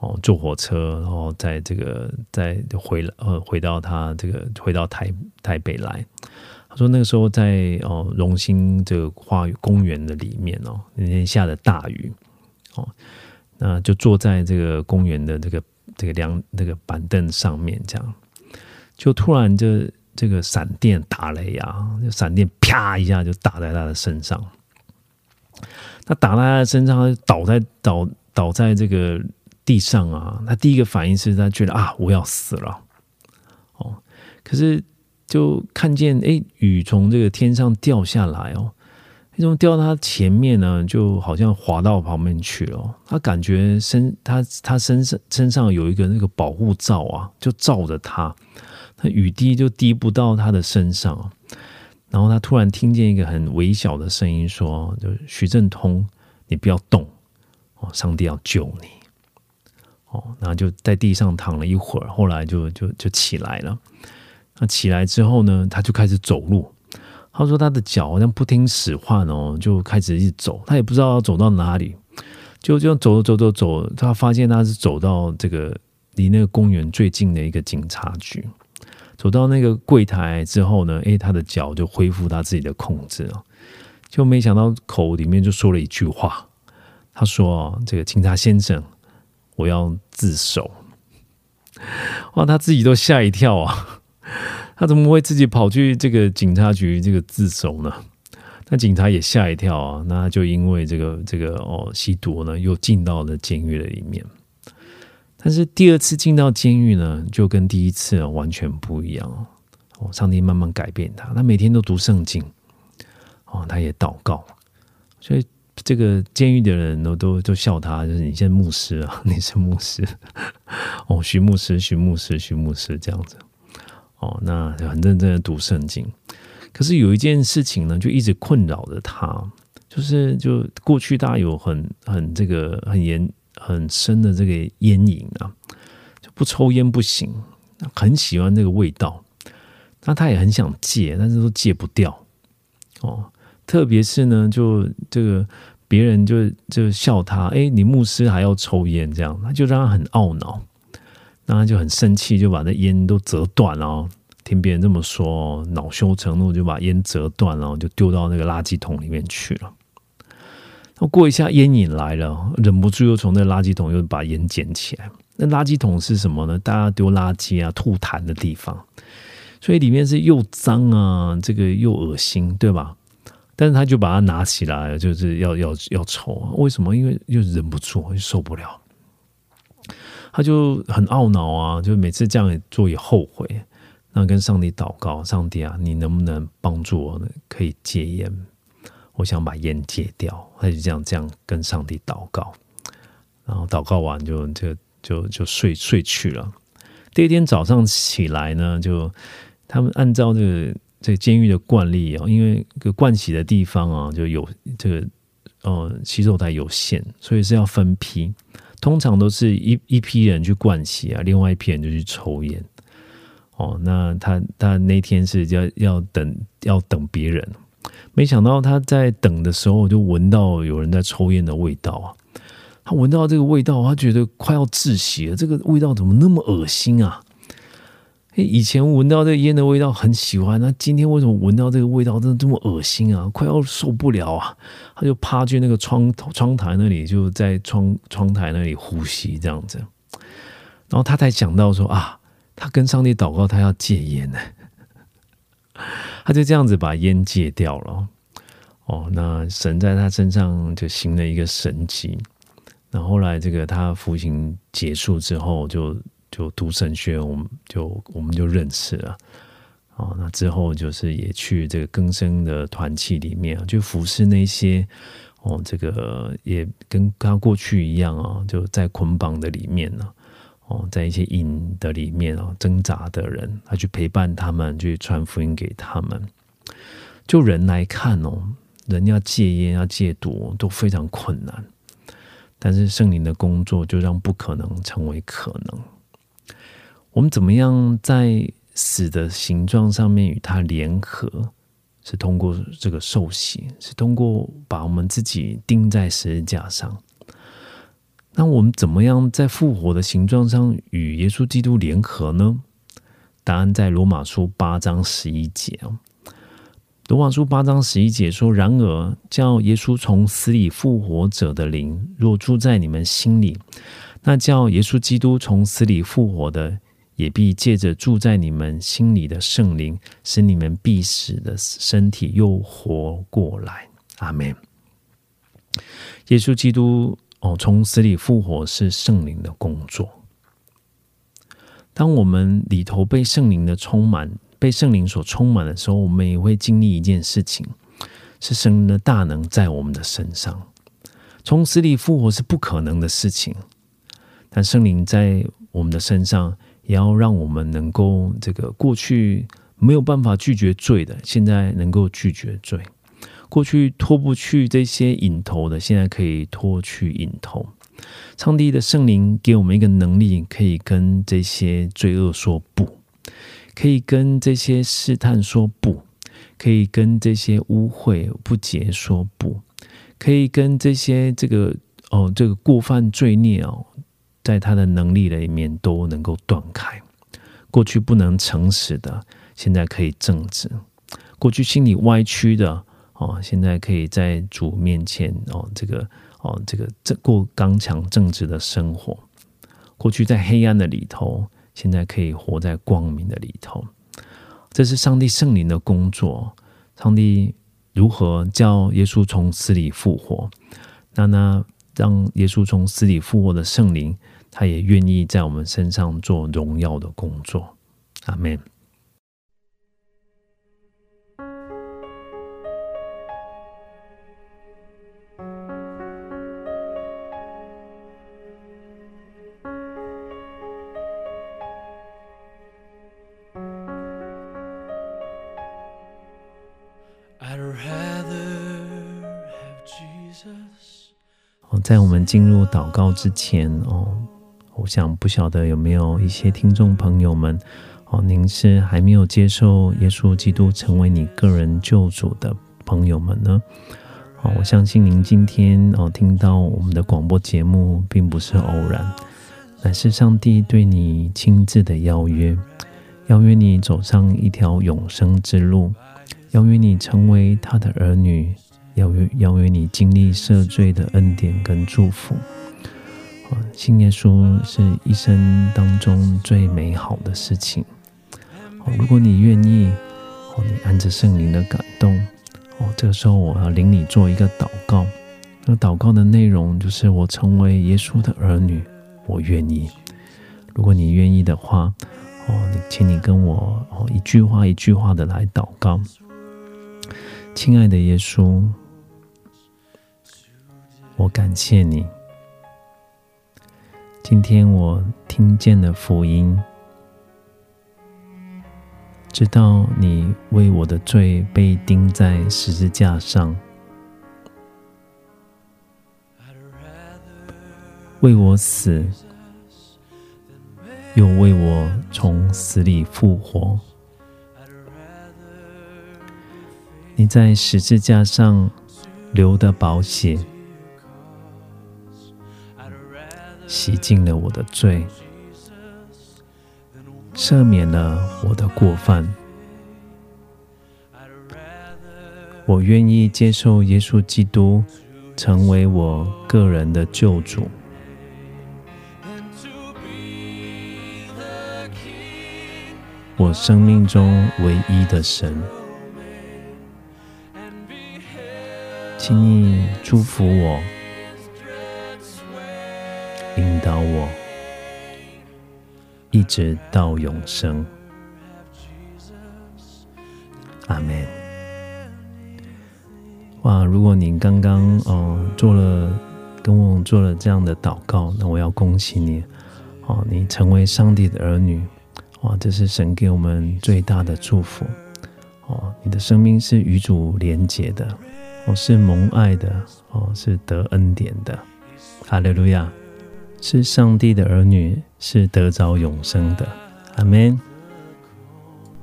哦，坐火车，然后在这个再回，呃，回到他这个回到台台北来。他说那个时候在哦荣兴这个花公园的里面哦，那天下的大雨哦，那就坐在这个公园的这个这个梁那个板凳上面，这样就突然就这个闪电打雷啊，就闪电啪一下就打在他的身上。他打在他的身上，倒在倒倒在这个。地上啊，他第一个反应是他觉得啊，我要死了哦。可是就看见哎，雨从这个天上掉下来哦，那种掉到他前面呢，就好像滑到旁边去了。他感觉身他他身上身上有一个那个保护罩啊，就罩着他，那雨滴就滴不到他的身上。然后他突然听见一个很微小的声音说：“就徐正通，你不要动哦，上帝要救你。”然后就在地上躺了一会儿，后来就就就起来了。那起来之后呢，他就开始走路。他说他的脚好像不听使唤哦，就开始一走。他也不知道要走到哪里，就就走走走走。他发现他是走到这个离那个公园最近的一个警察局。走到那个柜台之后呢，诶，他的脚就恢复他自己的控制了。就没想到口里面就说了一句话，他说：“这个警察先生。”我要自首，哇！他自己都吓一跳啊！他怎么会自己跑去这个警察局这个自首呢？那警察也吓一跳啊！那就因为这个这个哦吸毒呢，又进到了监狱里面。但是第二次进到监狱呢，就跟第一次完全不一样哦。上帝慢慢改变他，他每天都读圣经哦，他也祷告，所以。这个监狱的人都都都笑他，就是你现在牧师啊，你是牧师 哦，徐牧师，徐牧师，徐牧师这样子哦，那很认真的读圣经。可是有一件事情呢，就一直困扰着他，就是就过去大家有很很这个很严很深的这个烟瘾啊，就不抽烟不行，很喜欢那个味道，那他也很想戒，但是都戒不掉哦。特别是呢，就这个别人就就笑他，哎，你牧师还要抽烟，这样他就让他很懊恼，那他就很生气，就把那烟都折断了。听别人这么说，恼羞成怒，就把烟折断了，就丢到那个垃圾桶里面去了。那过一下烟瘾来了，忍不住又从那垃圾桶又把烟捡起来。那垃圾桶是什么呢？大家丢垃圾啊、吐痰的地方，所以里面是又脏啊，这个又恶心，对吧？但是他就把它拿起来，就是要要要抽。为什么？因为又忍不住，又受不了。他就很懊恼啊，就每次这样做也后悔。那跟上帝祷告，上帝啊，你能不能帮助我呢？可以戒烟，我想把烟戒掉。他就这样这样跟上帝祷告，然后祷告完就就就就睡睡去了。第二天早上起来呢，就他们按照这个。这监狱的惯例啊，因为个盥洗的地方啊，就有这个呃洗手台有限，所以是要分批。通常都是一一批人去盥洗啊，另外一批人就去抽烟。哦，那他他那天是要要等要等别人，没想到他在等的时候就闻到有人在抽烟的味道啊。他闻到这个味道，他觉得快要窒息了。这个味道怎么那么恶心啊？以前闻到这个烟的味道很喜欢，那今天为什么闻到这个味道真的这么恶心啊？快要受不了啊！他就趴去那个窗窗台那里，就在窗窗台那里呼吸这样子。然后他才想到说啊，他跟上帝祷告，他要戒烟呢。他就这样子把烟戒掉了。哦，那神在他身上就行了一个神迹。那后来这个他服刑结束之后就。就读神学，我们就我们就认识了哦，那之后就是也去这个更生的团契里面，就服侍那些哦，这个也跟他过去一样啊，就在捆绑的里面呢，哦，在一些瘾的里面啊，挣扎的人，他去陪伴他们，去传福音给他们。就人来看哦，人要戒烟、要戒毒都非常困难，但是圣灵的工作就让不可能成为可能。我们怎么样在？死的形状上面与它联合，是通过这个受洗，是通过把我们自己钉在十字架上。那我们怎么样在复活的形状上与耶稣基督联合呢？答案在罗马书八章十一节哦。罗马书八章十一节说：“然而，叫耶稣从死里复活者的灵，若住在你们心里，那叫耶稣基督从死里复活的。”也必借着住在你们心里的圣灵，使你们必死的身体又活过来。阿门。耶稣基督哦，从死里复活是圣灵的工作。当我们里头被圣灵的充满，被圣灵所充满的时候，我们也会经历一件事情，是圣灵的大能在我们的身上。从死里复活是不可能的事情，但圣灵在我们的身上。也要让我们能够这个过去没有办法拒绝罪的，现在能够拒绝罪；过去脱不去这些瘾头的，现在可以脱去瘾头。上帝的圣灵给我们一个能力，可以跟这些罪恶说不，可以跟这些试探说不，可以跟这些污秽不洁说不，可以跟这些这个哦这个过犯罪孽哦。在他的能力里面都能够断开，过去不能诚实的，现在可以正直；过去心里歪曲的，哦，现在可以在主面前，哦，这个，哦，这个正过刚强正直的生活；过去在黑暗的里头，现在可以活在光明的里头。这是上帝圣灵的工作。上帝如何叫耶稣从死里复活？那那让耶稣从死里复活的圣灵。他也愿意在我们身上做荣耀的工作，阿门。在我们进入祷告之前，哦。我想不晓得有没有一些听众朋友们，哦，您是还没有接受耶稣基督成为你个人救主的朋友们呢？哦，我相信您今天哦听到我们的广播节目，并不是偶然，乃是上帝对你亲自的邀约，邀约你走上一条永生之路，邀约你成为他的儿女，邀约邀约你经历赦罪的恩典跟祝福。信耶稣是一生当中最美好的事情。哦，如果你愿意，哦，你按着圣灵的感动，哦，这个时候我要领你做一个祷告。那祷告的内容就是我成为耶稣的儿女，我愿意。如果你愿意的话，哦，你请你跟我哦一句话一句话的来祷告。亲爱的耶稣，我感谢你。今天我听见了福音，知道你为我的罪被钉在十字架上，为我死，又为我从死里复活。你在十字架上流的宝血。洗净了我的罪，赦免了我的过犯。我愿意接受耶稣基督成为我个人的救主，我生命中唯一的神。请你祝福我。引导我，一直到永生。阿门。哇！如果你刚刚嗯做了跟我做了这样的祷告，那我要恭喜你哦，你成为上帝的儿女哇！这是神给我们最大的祝福哦。你的生命是与主连结的哦，是蒙爱的哦，是得恩典的。哈利路亚！是上帝的儿女，是得着永生的。阿门。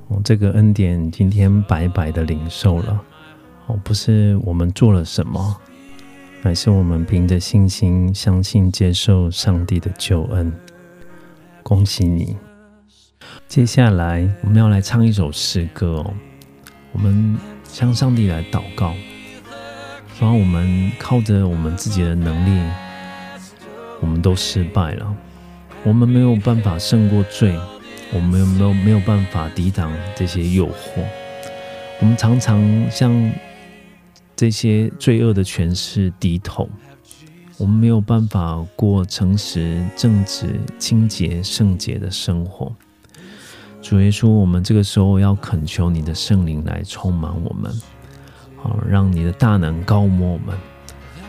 哦，这个恩典今天白白的领受了。哦，不是我们做了什么，乃是我们凭着信心相信接受上帝的救恩。恭喜你！接下来我们要来唱一首诗歌哦。我们向上帝来祷告，说我们靠着我们自己的能力，我们都失败了，我们没有办法胜过罪，我们有没有没有办法抵挡这些诱惑？我们常常向这些罪恶的权势低头，我们没有办法过诚实、正直、清洁、圣洁的生活。主耶稣，我们这个时候要恳求你的圣灵来充满我们，好让你的大能高摩我们，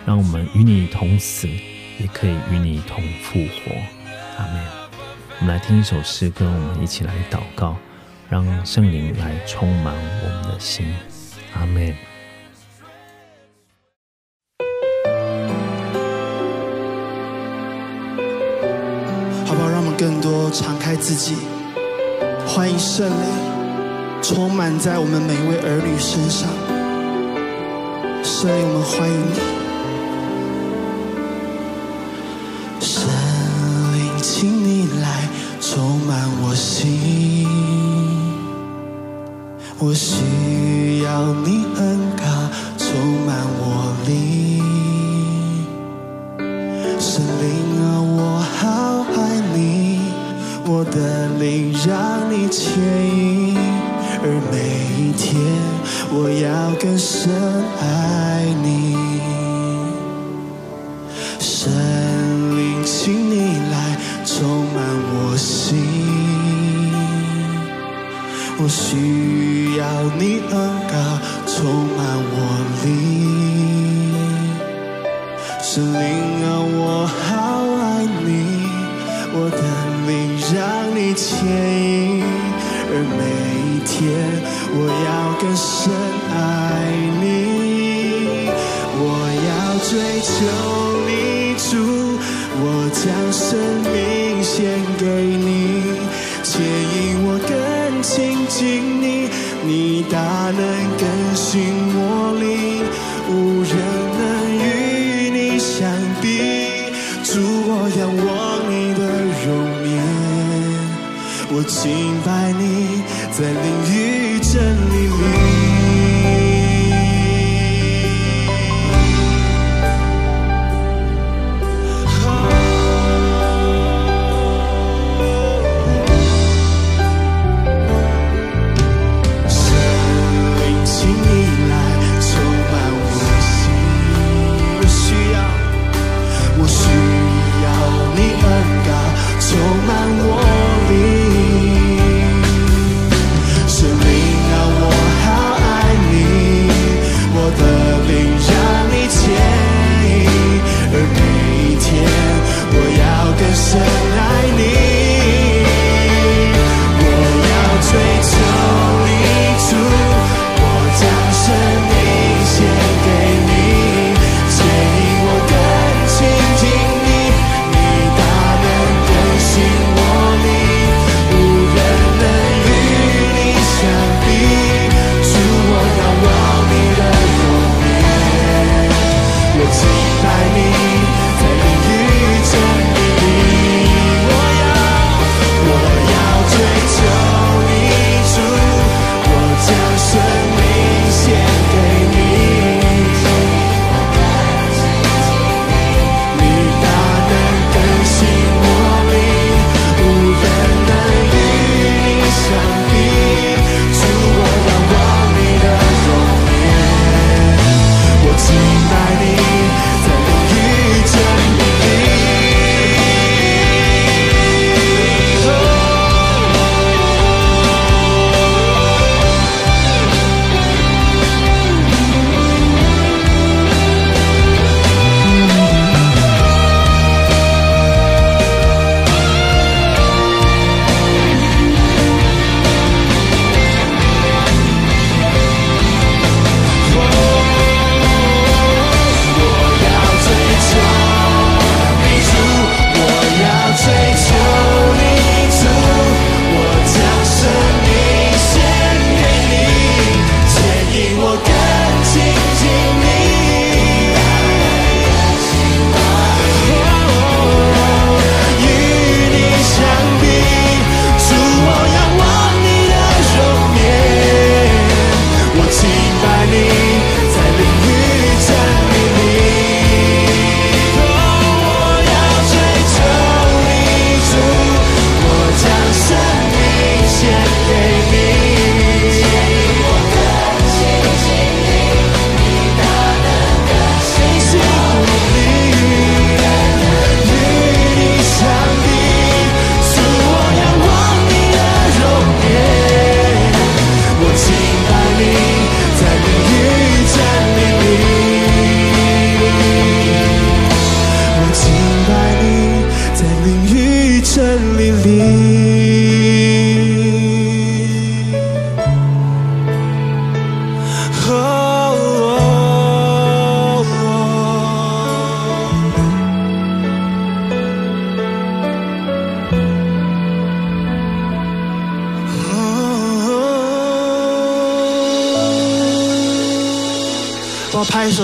让我们与你同死，也可以与你同复活。阿门。我们来听一首诗歌，我们一起来祷告，让圣灵来充满我们的心。阿门。好不好？让我们更多敞开自己，欢迎圣灵充满在我们每一位儿女身上。圣灵，我们欢迎你。来充满我心，我需要你恩膏充满我灵。神灵啊，我好爱你。我的灵让你牵引，而每一天我要更深爱你。你恩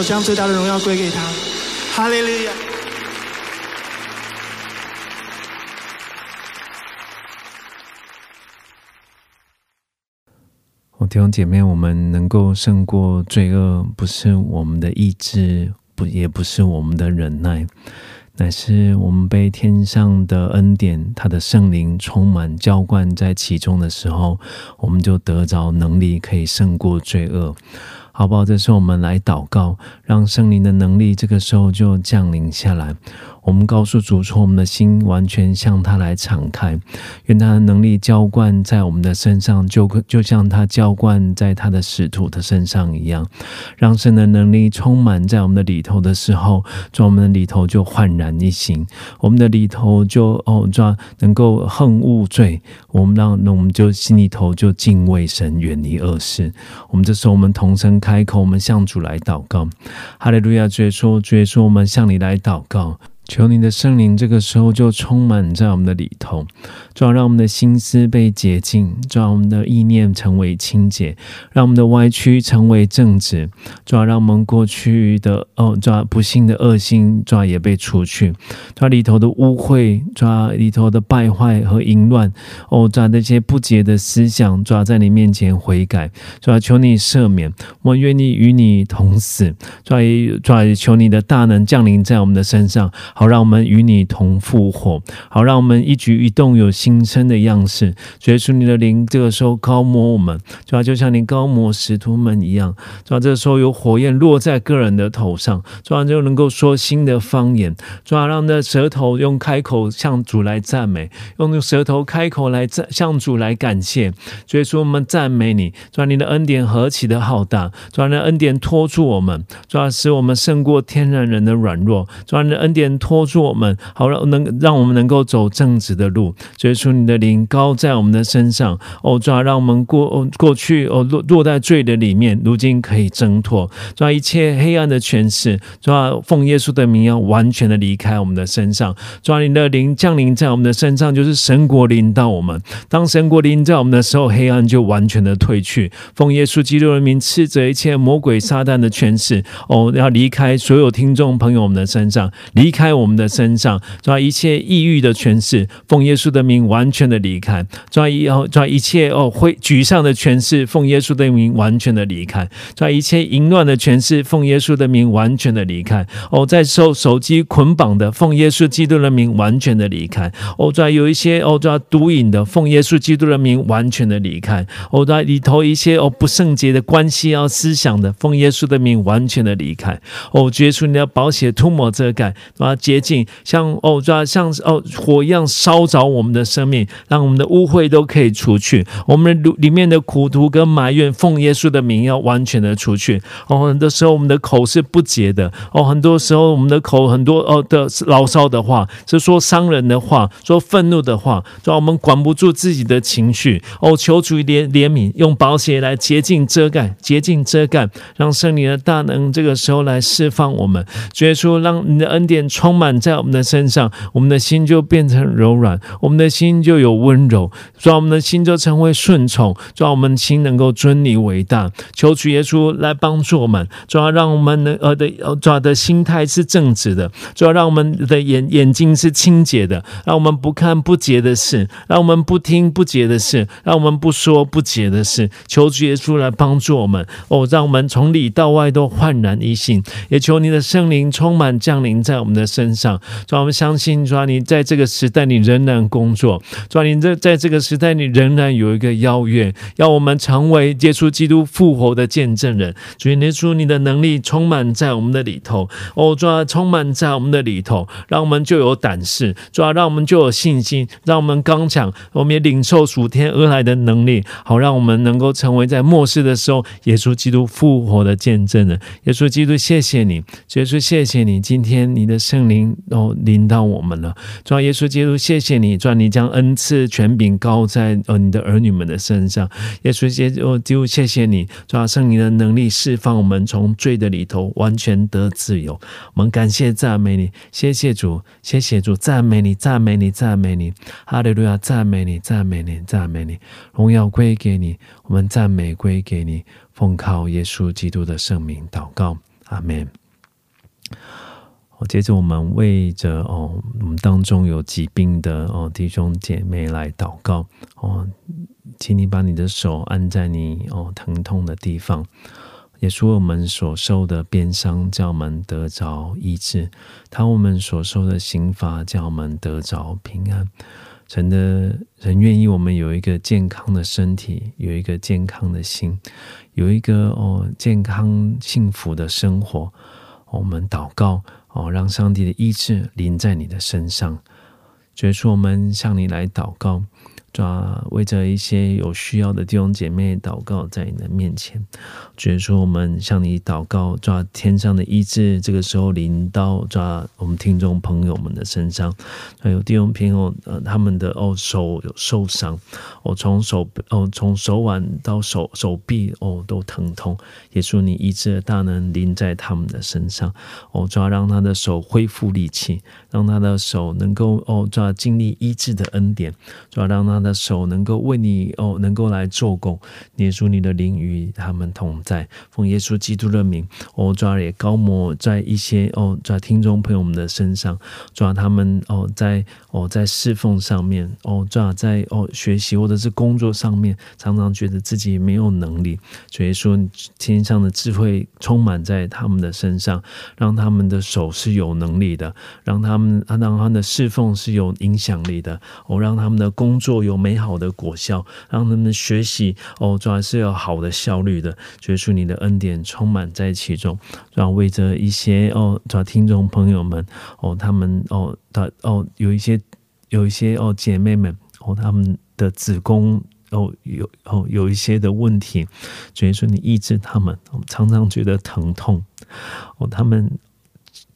手，将最大的荣耀归给他。哈利路亚。我弟兄姐妹，我们能够胜过罪恶，不是我们的意志，不也不是我们的忍耐，乃是我们被天上的恩典，他的圣灵充满浇灌在其中的时候，我们就得着能力，可以胜过罪恶。好不好？这时候我们来祷告，让圣灵的能力这个时候就降临下来。我们告诉主说，我们的心完全向他来敞开，愿他的能力浇灌在我们的身上，就就像他浇灌在他的使徒的身上一样，让神的能力充满在我们的里头的时候，在我们的里头就焕然一新，我们的里头就哦，抓能够恨恶罪，我们让那我们就心里头就敬畏神，远离恶事。我们这时候我们同声开口，我们向主来祷告，哈利路亚！主耶稣，主耶稣，我们向你来祷告。求你的圣灵这个时候就充满在我们的里头，主要让我们的心思被洁净，主要我们的意念成为清洁，让我们的歪曲成为正直，主要让我们过去的哦，主要不幸的恶心，主要也被除去，抓里头的污秽，抓里头的败坏和淫乱，哦，抓那些不洁的思想，抓在你面前悔改，主要求你赦免，我愿意与你同死，主要主要求你的大能降临在我们的身上。好，让我们与你同复活；好，让我们一举一动有新生的样式。耶稣，你的灵这个时候高摩我们，主要就像你高摩使徒们一样。主要这个时候有火焰落在个人的头上，主要就能够说新的方言。主要让的舌头用开口向主来赞美，用舌头开口来赞向主来感谢。耶稣，我们赞美你。主要你的恩典何其的浩大！主要你的恩典托住我们，主要使我们胜过天然人的软弱。主要你的恩典托。住我们，好让能让我们能够走正直的路。追出你的灵高在我们的身上，哦，主要让我们过哦过去哦落落在罪的里面，如今可以挣脱。主要一切黑暗的权势，主要奉耶稣的名要完全的离开我们的身上。主要你的灵降临在我们的身上，就是神国临到我们。当神国临在我们的时候，黑暗就完全的退去。奉耶稣基督的名斥责一切魔鬼撒旦的权势，哦，要离开所有听众朋友们的身上，离开。在我们的身上，抓一切抑郁的权势，奉耶稣的名完全的离开；抓一哦，抓一切哦会沮丧的权势，奉耶稣的名完全的离开；抓一切淫乱的权势，奉耶稣的名完全的离开。哦，在受手机捆绑的，奉耶稣基督的名完全的离开。哦，抓有一些哦抓毒瘾的，奉耶稣基督的名完全的离开。哦，抓里头一些哦不圣洁的关系啊思想的，奉耶稣的名完全的离开。哦，绝出你的宝血涂抹遮盖，把洁净，像哦，抓像哦火一样烧着我们的生命，让我们的污秽都可以除去。我们里面的苦毒跟埋怨，奉耶稣的名要完全的除去。哦，很多时候我们的口是不洁的。哦，很多时候我们的口很多哦的牢骚的话，是说伤人的话，说愤怒的话，让我们管不住自己的情绪。哦，求主怜怜悯，用宝血来洁净遮盖，洁净遮盖，让圣灵的大能这个时候来释放我们。耶稣，让你的恩典充。充满在我们的身上，我们的心就变成柔软，我们的心就有温柔，让我们的心就成为顺从，让我们心能够尊你为大。求主耶稣来帮助我们，主要让我们的呃的主要的心态是正直的，主要让我们的眼眼睛是清洁的，让我们不看不洁的事，让我们不听不洁的事，让我们不说不洁的事。求主耶稣来帮助我们哦，让我们从里到外都焕然一新。也求你的圣灵充满降临在我们的身。身上，主要我们相信，主要你在这个时代，你仍然工作；主要你在在这个时代，你仍然有一个邀约，要我们成为接触基督复活的见证人。主耶稣，你的能力充满在我们的里头，哦，主要充满在我们的里头，让我们就有胆识；主要让我们就有信心，让我们刚强，我们也领受属天而来的能力，好让我们能够成为在末世的时候，耶稣基督复活的见证人。耶稣基督，谢谢你，耶稣，谢谢你，今天你的圣灵。临哦，临到我们了，主要耶稣基督，谢谢你，主要你将恩赐权柄高在呃你的儿女们的身上，耶稣基督，谢谢你，主要圣灵的能力释放我们从罪的里头完全得自由，我们感谢赞美你，谢谢主，谢谢主，赞美你，赞美你，赞美你，哈利路亚，赞美你，赞美你，赞美你，荣耀归给你，我们赞美归给你，奉靠耶稣基督的圣名祷告。阿门。接着我们为着哦，我们当中有疾病的哦弟兄姐妹来祷告哦，请你把你的手按在你哦疼痛的地方，也说我们所受的鞭伤，叫我们得着医治；他我们所受的刑罚，叫我们得着平安。神的人愿意我们有一个健康的身体，有一个健康的心，有一个哦健康幸福的生活。我们祷告哦，让上帝的医治临在你的身上。所以说，我们向你来祷告。抓为着一些有需要的弟兄姐妹祷告，在你的面前，觉得说我们向你祷告，抓天上的医治，这个时候临到抓我们听众朋友们的身上，还有弟兄朋友呃他们的哦手有受伤，哦从手哦从手腕到手手臂哦都疼痛，也说你医治的大能临在他们的身上，哦抓让他的手恢复力气，让他的手能够哦抓经历医治的恩典，抓让他。的手能够为你哦，能够来做工，耶稣你的灵与他们同在，奉耶稣基督的名，哦抓也高摩在一些哦抓听众朋友们的身上，抓他们哦在哦在侍奉上面哦抓在哦学习或者是工作上面，常常觉得自己没有能力，所以说天上的智慧充满在他们的身上，让他们的手是有能力的，让他们让他们的侍奉是有影响力的，哦让他们的工作有。有美好的果效，让他们学习哦，主要是有好的效率的，觉出你的恩典充满在其中，然后为着一些哦，主要听众朋友们哦，他们哦，的哦，有一些有一些哦，姐妹们哦，他们的子宫哦有哦有一些的问题，所以说你医治他们，常常觉得疼痛哦，他们。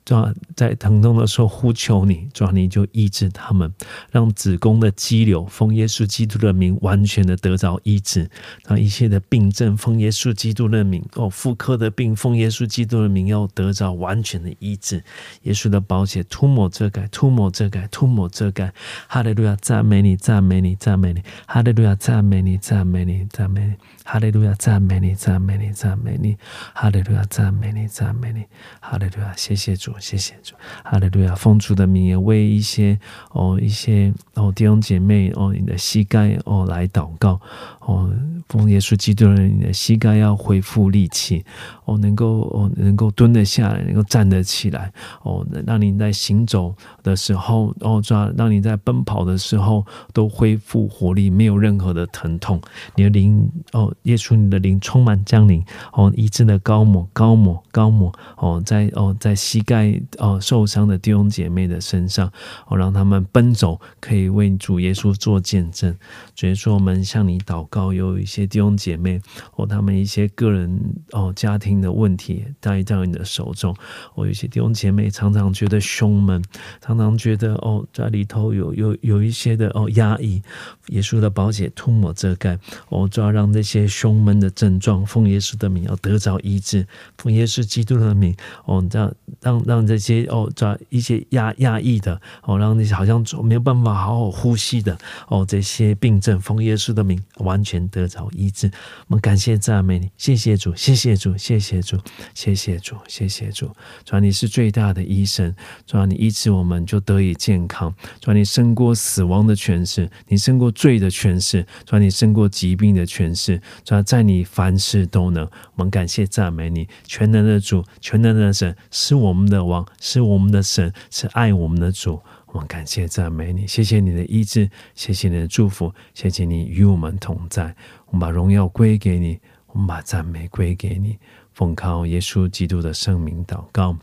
抓在疼痛的时候呼求你，抓你就医治他们，让子宫的肌瘤奉耶稣基督的名完全的得着医治，让一切的病症奉耶稣基督的名哦，妇科的病奉耶稣基督的名要得着完全的医治。耶稣的宝血涂抹遮盖，涂抹遮盖，涂抹遮盖。哈利路亚，赞美你，赞美你，赞美你。哈利路亚，赞美你，赞美你，赞美你。哈利路亚，赞美你，赞美你，赞美你。哈利路亚，赞美你，赞美你。哈利路亚，谢谢主。谢谢主，哈利路亚！奉主的名，也为一些哦，一些哦弟兄姐妹哦，你的膝盖哦来祷告哦，奉耶稣基督的你的膝盖要恢复力气哦，能够哦能够蹲得下来，能够站得起来哦，让你在行走的时候哦，抓让你在奔跑的时候都恢复活力，没有任何的疼痛。你的灵哦，耶稣你的灵充满降临哦，医治的高抹高抹高抹哦，在哦在膝盖。在哦受伤的弟兄姐妹的身上，哦让他们奔走，可以为主耶稣做见证。所以说，我们向你祷告，有一些弟兄姐妹哦，他们一些个人哦家庭的问题带到你的手中。我有些弟兄姐妹常常觉得胸闷，常常觉得哦在里头有有有一些的哦压抑。耶稣的宝血涂抹遮盖，哦就要让那些胸闷的症状，奉耶稣的名要得着医治，奉耶稣基督的名，哦让让让。让这些哦，这一些压压抑的哦，让那些好像没有办法好好呼吸的哦，这些病症，奉耶稣的名完全得着医治。我们感谢赞美你，谢谢主，谢谢主，谢谢主，谢谢主，谢谢主。主啊，你是最大的医生，主啊，你医治我们就得以健康。主啊，你胜过死亡的权势，你胜过罪的权势，主啊，你胜过疾病的权势。主啊，在你凡事都能。我们感谢赞美你，全能的主，全能的神，是我们的。王是我们的神，是爱我们的主。我们感谢赞美你，谢谢你的医治，谢谢你的祝福，谢谢你与我们同在。我们把荣耀归给你，我们把赞美归给你。奉靠耶稣基督的圣名祷告，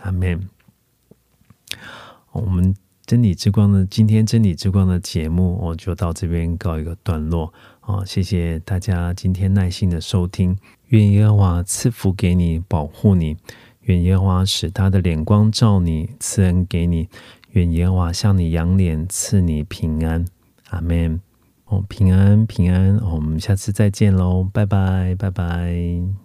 阿门。我们真理之光的今天真理之光的节目，我就到这边告一个段落。哦，谢谢大家今天耐心的收听。愿耶和华赐福给你，保护你。愿耶和华使他的脸光照你，赐恩给你；愿耶和华向你扬脸，赐你平安。阿门。哦，平安平安。我们下次再见喽，拜拜拜拜。